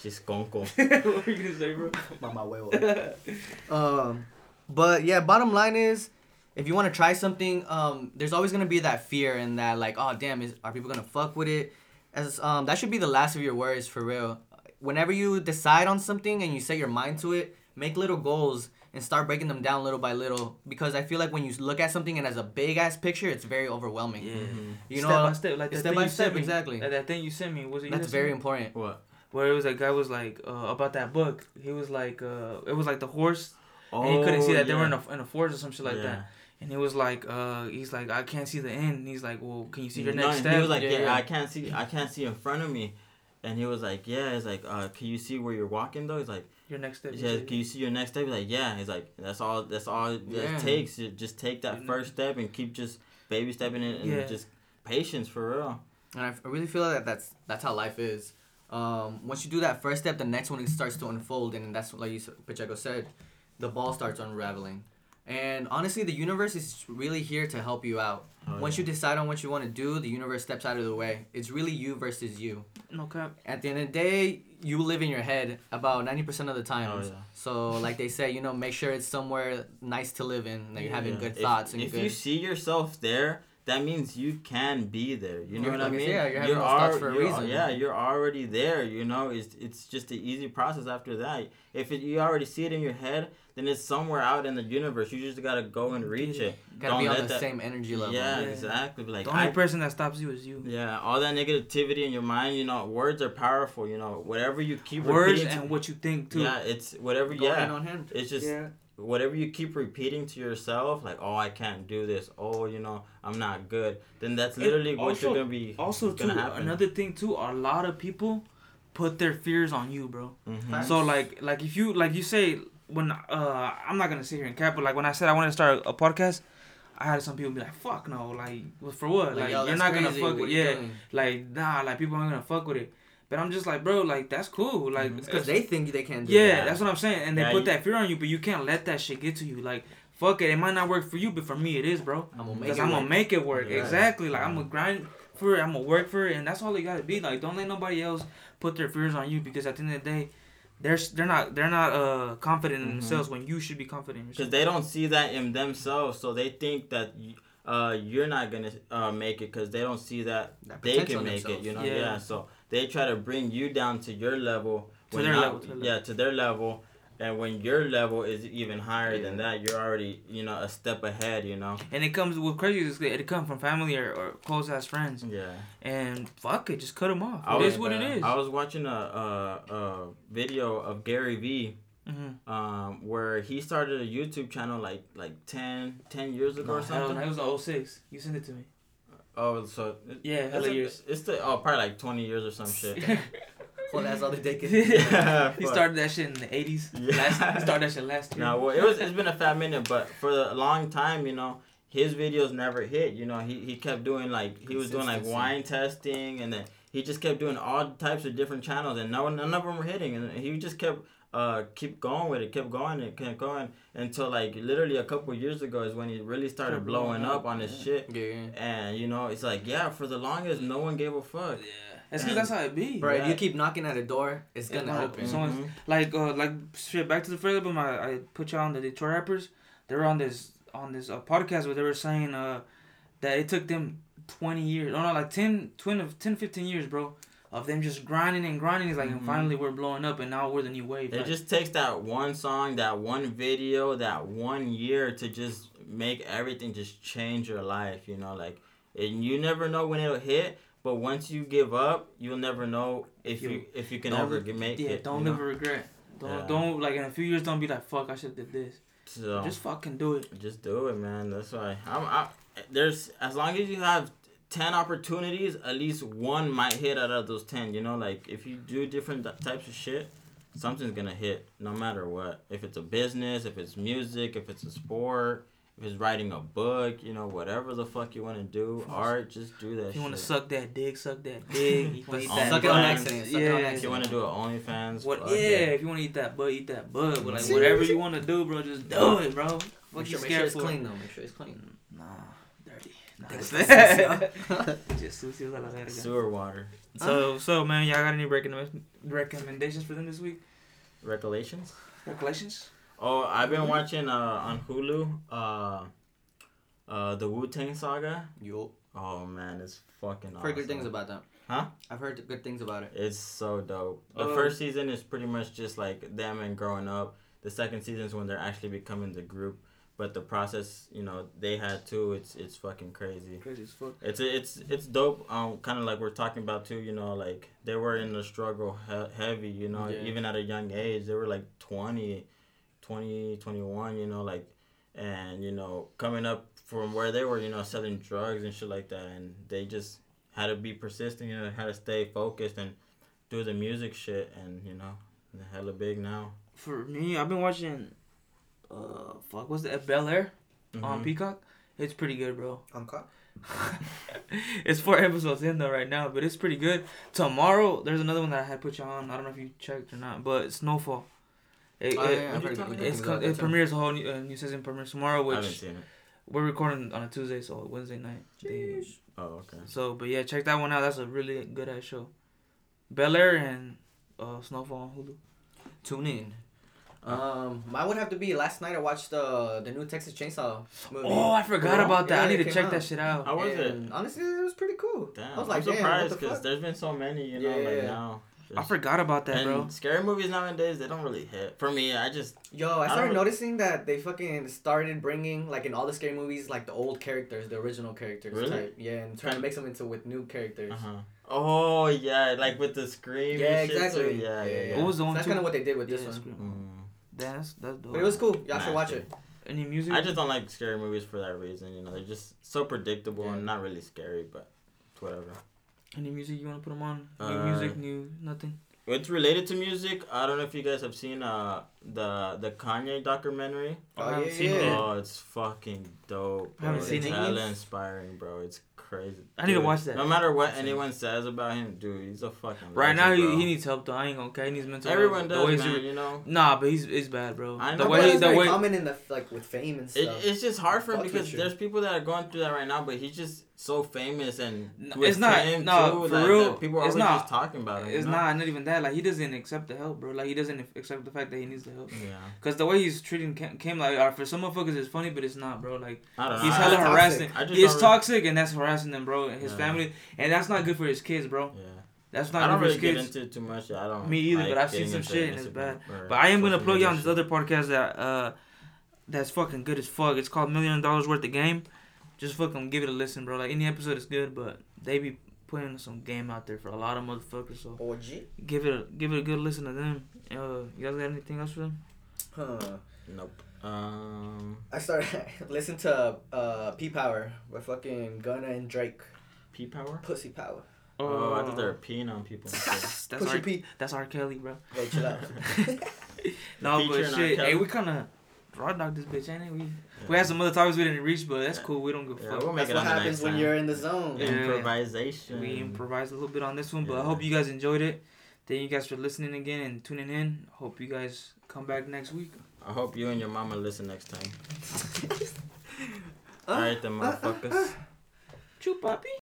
Cerdo!
Puerco.
Chisconco.
what are you gonna say, bro? [laughs]
Mama huevo.
Um, but yeah, bottom line is, if you want to try something, um, there's always gonna be that fear and that like, oh damn, is are people gonna fuck with it? As um, that should be the last of your worries for real. Whenever you decide on something and you set your mind to it, make little goals and start breaking them down little by little. Because I feel like when you look at something and as a big ass picture, it's very overwhelming.
Yeah.
You
step
know,
by step, like that
step
thing
by
you
step,
me.
exactly.
That, that thing you sent me was it?
that's very
me?
important.
What?
Where it was that guy was like uh, about that book. He was like, uh, it was like the horse, and he couldn't see that they were in a in a forest or some shit like
Oh, Yeah.
that. And he was like, uh, he's like, I can't see the end. And he's like, well, can you see your
No,
next step?
He was like,
Yeah,
yeah,
yeah.
I can't see, I can't see in front of me, and he was like, yeah. He's like, uh, can you see where you're walking though? He's like,
your next step.
yeah. Can you see your next step? He's like, yeah. He's like, that's all. That's all it
Yeah.
takes. You just take that first step and keep just baby stepping it and
Yeah.
just patience for real.
And I, I really feel that that's that's how life is. Um, once you do that first step, the next one it starts to unfold, and that's like you, Pacheco said, the ball starts unraveling. And honestly, the universe is really here to help you out.
Oh,
Once
yeah.
you decide on what you want to do, the universe steps out of the way. It's really you versus you.
No cap.
At the end of the day, you live in your head about ninety percent of the time.
Oh, yeah.
So, like they say, you know, make sure it's somewhere nice to live in. That you're having
Yeah.
good
If-
thoughts and
if
good.
you see yourself there, that means you can be there. You know
You're-
what I
like I
mean?
yeah, you're having those thoughts for a
you're-
reason.
Yeah, you're already there. You know, it's it's just an easy process after that. If it, you already see it in your head, then it's somewhere out in the universe. You just gotta go and reach it.
Gotta
Don't
be on the
that-
same energy level.
Yeah,
Yeah.
exactly. Like
the only
I,
person that stops you is you.
yeah, all that negativity in your mind. You know, words are powerful. You know, whatever you keep
Words
repeating.
and what you think too.
yeah, it's whatever.
Go hand
yeah,
on hand.
it's just
yeah.
Whatever you keep repeating to yourself, like, oh, I can't do this. Oh, you know, I'm not good. Then that's
And
literally what you're gonna be.
Also,
gonna happen.
another thing too, a lot of people put their fears on you, bro.
Mhm.
So like, like if you like you say when uh I'm not gonna sit here and cap, but like when I said I wanted to start a podcast, I had some people be like, "Fuck no, like for what? Like,
yo,
you're
that's
not gonna fuck
What
with
are
yeah,
doing?
like nah, like people aren't gonna fuck with it." But I'm just like, bro, like that's cool, like.
It's because they think they can't do
yeah,
that.
that's what I'm saying, and they
Yeah,
put
you-
that fear on you, but you can't let that shit get to you. Like, fuck it, it might not work for you, but for me it is, bro.
I'm gonna make
Because
it
I'm gonna
work.
make it work.
Yeah.
Exactly. Like I'm gonna grind for it. I'm gonna work for it, and that's all it gotta be. Like don't let nobody else put their fears on you because at the end of the day, they're they're not they're not uh confident in
Mhm.
themselves when you should be confident
because they don't see that in themselves, so they think that y- uh, you're not gonna uh, make it because they don't see that,
That
they can
in
make it. You know,
Yeah.
yeah. So they try to bring you down to your level.
To their
not-
level, to
yeah, to their level. And when your level is even higher than that, you're already, you know, a step ahead, you know?
And it comes with crazy. It comes from family or, or close ass friends,
Yeah.
and fuck it, just cut them off.
I
It
was-
is what it is.
I was watching a, a, a video of Gary Vee
Mm-hmm.
um, where he started a YouTube channel like like 10, 10 years ago or something.
no, it was the 06. You sent it to me.
Oh, so it-
Yeah,
it's,
hella
a-
years.
it's the oh probably like twenty years or some shit. [laughs] [laughs]
Well, that's all they take.
Yeah, [laughs]
he started that shit in the 80s.
Yeah.
Last, he started that shit last year.
No, well, it was it's been a fat minute, but for a long time, you know, his videos never hit. You know, he, he kept doing like he was doing like wine testing, and then he just kept doing all types of different channels, and no none of them were hitting, and he just kept uh keep going with it, kept going and kept going until like literally a couple years ago is when he really started
Started
blowing
blowing
up
up,
on his
yeah.
shit.
Yeah, yeah.
And you know, it's like yeah, for the longest, no one gave a fuck.
Yeah. That's because that's how it be.
Bro, if you keep knocking at a door, it's gonna
no,
open.
someone-
Mhm.
like uh like shit back to the first album I, I put y'all on the Detroit rappers they were on this on this uh, podcast where they were saying uh that it took them 20 years oh no like 10 20 10 15 years bro of them just grinding and grinding it's like and
Mhm.
finally we're blowing up and now we're the new wave
It
like,
just takes that one song, that one video, that one year to just make everything just change your life, you know, like and you never know when it'll hit, but once you give up, you'll never know if you,
You-
if you can ever make
yeah
it.
don't
you
live
know?
a regret don't
Yeah.
don't like in a few years don't be like fuck I should have did this
So
just fucking do it
just do it, man. That's why I'm. I, there's as long as you have ten opportunities, at least one might hit out of those ten. You know, like if you do different types of shit, something's gonna hit no matter what. If it's a business, if it's music, if it's a sport, if it's writing a book, you know, whatever the fuck you want to do, art, just do that.
If you want to
shit.
suck that dick, suck that dick. [laughs] You want to eat that
Suck it on
butt.
butt,
accident. Suck on
Yeah.
If you want to do an OnlyFans,
What? Yeah,
it.
if you want to eat that butt, eat that butt. But like whatever you want to do, bro, just do it, bro. What
Make sure, make sure it's clean though. Make sure it's clean.
Nah, dirty. Nah,
It's
it's- [laughs] [laughs] Just sucios a la verga.
sewer water.
So, so man, y'all got any recommend- recommendations for them this week?
Recollections.
Recollections?
Oh, I've been watching uh on Hulu uh uh the Wu Tang Saga.
Yo.
Oh man, it's fucking awesome.
I've heard good things about that.
Huh?
I've heard good things about it.
It's so dope. The
Uh,
first season is pretty much just like them and growing up. The second season is when they're actually becoming the group. But the process, you know, they had too. It's it's fucking crazy.
Crazy as fuck.
It's it's it's dope. Um, kind of like we're talking about too. You know, like they were in the struggle he- heavy. You know,
Yeah.
even at a young age, they were like 20, 20, 21, You know, like, and you know, coming up from where they were, you know, selling drugs and shit like that, and they just had to be persistent. You know, had to stay focused and do the music shit, and you know, hella big now.
For me, I've been watching. Uh, fuck, what's that? Bel Air on
Mhm.
Peacock. It's pretty good, bro. [laughs]
Uncut.
it's four episodes in though right now, but it's pretty good. Tomorrow, there's another one that I had put you on. I don't know if you checked or not, but Snowfall. It,
Oh,
it-
yeah, I've
talking about?
it's
things
co- it premieres a whole new, uh, new season premieres tomorrow,
I haven't
which
seen it.
we're recording on a Tuesday, so Wednesday night. They-
Oh, okay.
So, but yeah, check that one out. That's a really good ass show. Bel Air and uh, Snowfall on Hulu.
Tune in. Um, mine would have to be last night. I watched the the new Texas Chainsaw movie.
Oh, I forgot
Cool.
about that. I need to check
out.
that shit out.
How was it?
Honestly, it was pretty cool.
Damn,
I was like,
I'm surprised
what the
because there's been so many, you know,
Yeah.
like now.
I forgot about that,
and
bro.
scary movies nowadays, they don't really hit. For me, I just
Yo, I
I
started
don't-
noticing that they fucking started bringing like in all the scary movies like the old characters, the original characters.
Really?
Type. Yeah, and trying to mix them into with new characters.
uh huh. Oh yeah, like with the scream.
Yeah,
and shit,
exactly.
too. Yeah, yeah, yeah.
What was the
So that's kind of what they did with this
Yeah,
one.
Scream. That's that's dope.
But it was cool. Y'all should watch it.
Any music?
I just don't like scary movies for that reason. You know, they're just so predictable
Yeah.
and not really scary, but whatever.
Any music you want to put them on? New
Uh,
music, new nothing.
It's related to music. I don't know if you guys have seen uh the the Kanye documentary.
Oh,
Oh, yeah, yeah.
Oh, it's fucking dope.
I haven't
bro.
seen
it's
it.
hella inspiring, bro. It's crazy.
I need to watch that.
No matter what
I've seen
anyone says about him, dude, he's a fucking.
Right now,
legend,
he,
bro.
he needs help though. I ain't gonna okay. He needs mental.
Everyone
help.
Does, man.
he-
You know.
Nah, but he's it's bad, bro.
I know.
Well,
way
that's
the way
common in the like with fame and
It,
stuff.
it's just hard for him
Fuck
because there's people that are going through that right now, but he's just so famous and
No, it's not- no,
too,
for
that-
real,
people are
it's not-
just talking about him. you
it's
know?
not not even that. Like he doesn't accept the help, bro. Like he doesn't accept the fact that he needs the help.
Yeah,
Cause the way he's treating Kim, Kim like uh, for some motherfuckers it's funny, but it's not, bro. Like
I don't know.
he's
I-
hella
toxic.
harassing.
I
He's
don't-
toxic, and that's harassing them, bro, and his
Yeah.
family, and that's not good for his kids, bro.
Yeah,
That's
I
not
don't
good for
really
his
get
kids.
into it too much. I don't.
Me either,
like
but I've seen some shit and it's bad. But I am gonna plug you on this other podcast that uh that's fucking good as fuck. It's called Million Dollars Worth of Game. Just fucking give it a listen, bro. Like any episode is good, but they be putting some game out there for a lot of motherfuckers. So
OG.
give it a give it a good listen to them. Uh, you guys got anything else for them?
Huh.
Nope. Um,
I started [laughs] listen to uh P Power with fucking Gunna and Drake.
P power.
Pussy Power.
Oh, I thought they were peeing on people. and [laughs]
that's
Push
R,
your P.
that's R. Kelly, bro. [laughs]
Hey, chill out.
No, but shit. Hey, we kind of raw dog this bitch, ain't it? We we had some other topics we didn't reach, but that's cool. We don't give a
Yeah,
fuck.
we'll make
That's
it
what
on the
happens when
time.
you're in the zone.
Yeah.
Improvisation.
We improvised a little bit on this one, but I hope you guys enjoyed it. Thank you guys for listening again and tuning in. Hope you guys come back next week.
I hope you and your mama listen next time.
Uh, [laughs]
All right, then, uh, uh, uh, motherfuckers.
Choo, papi.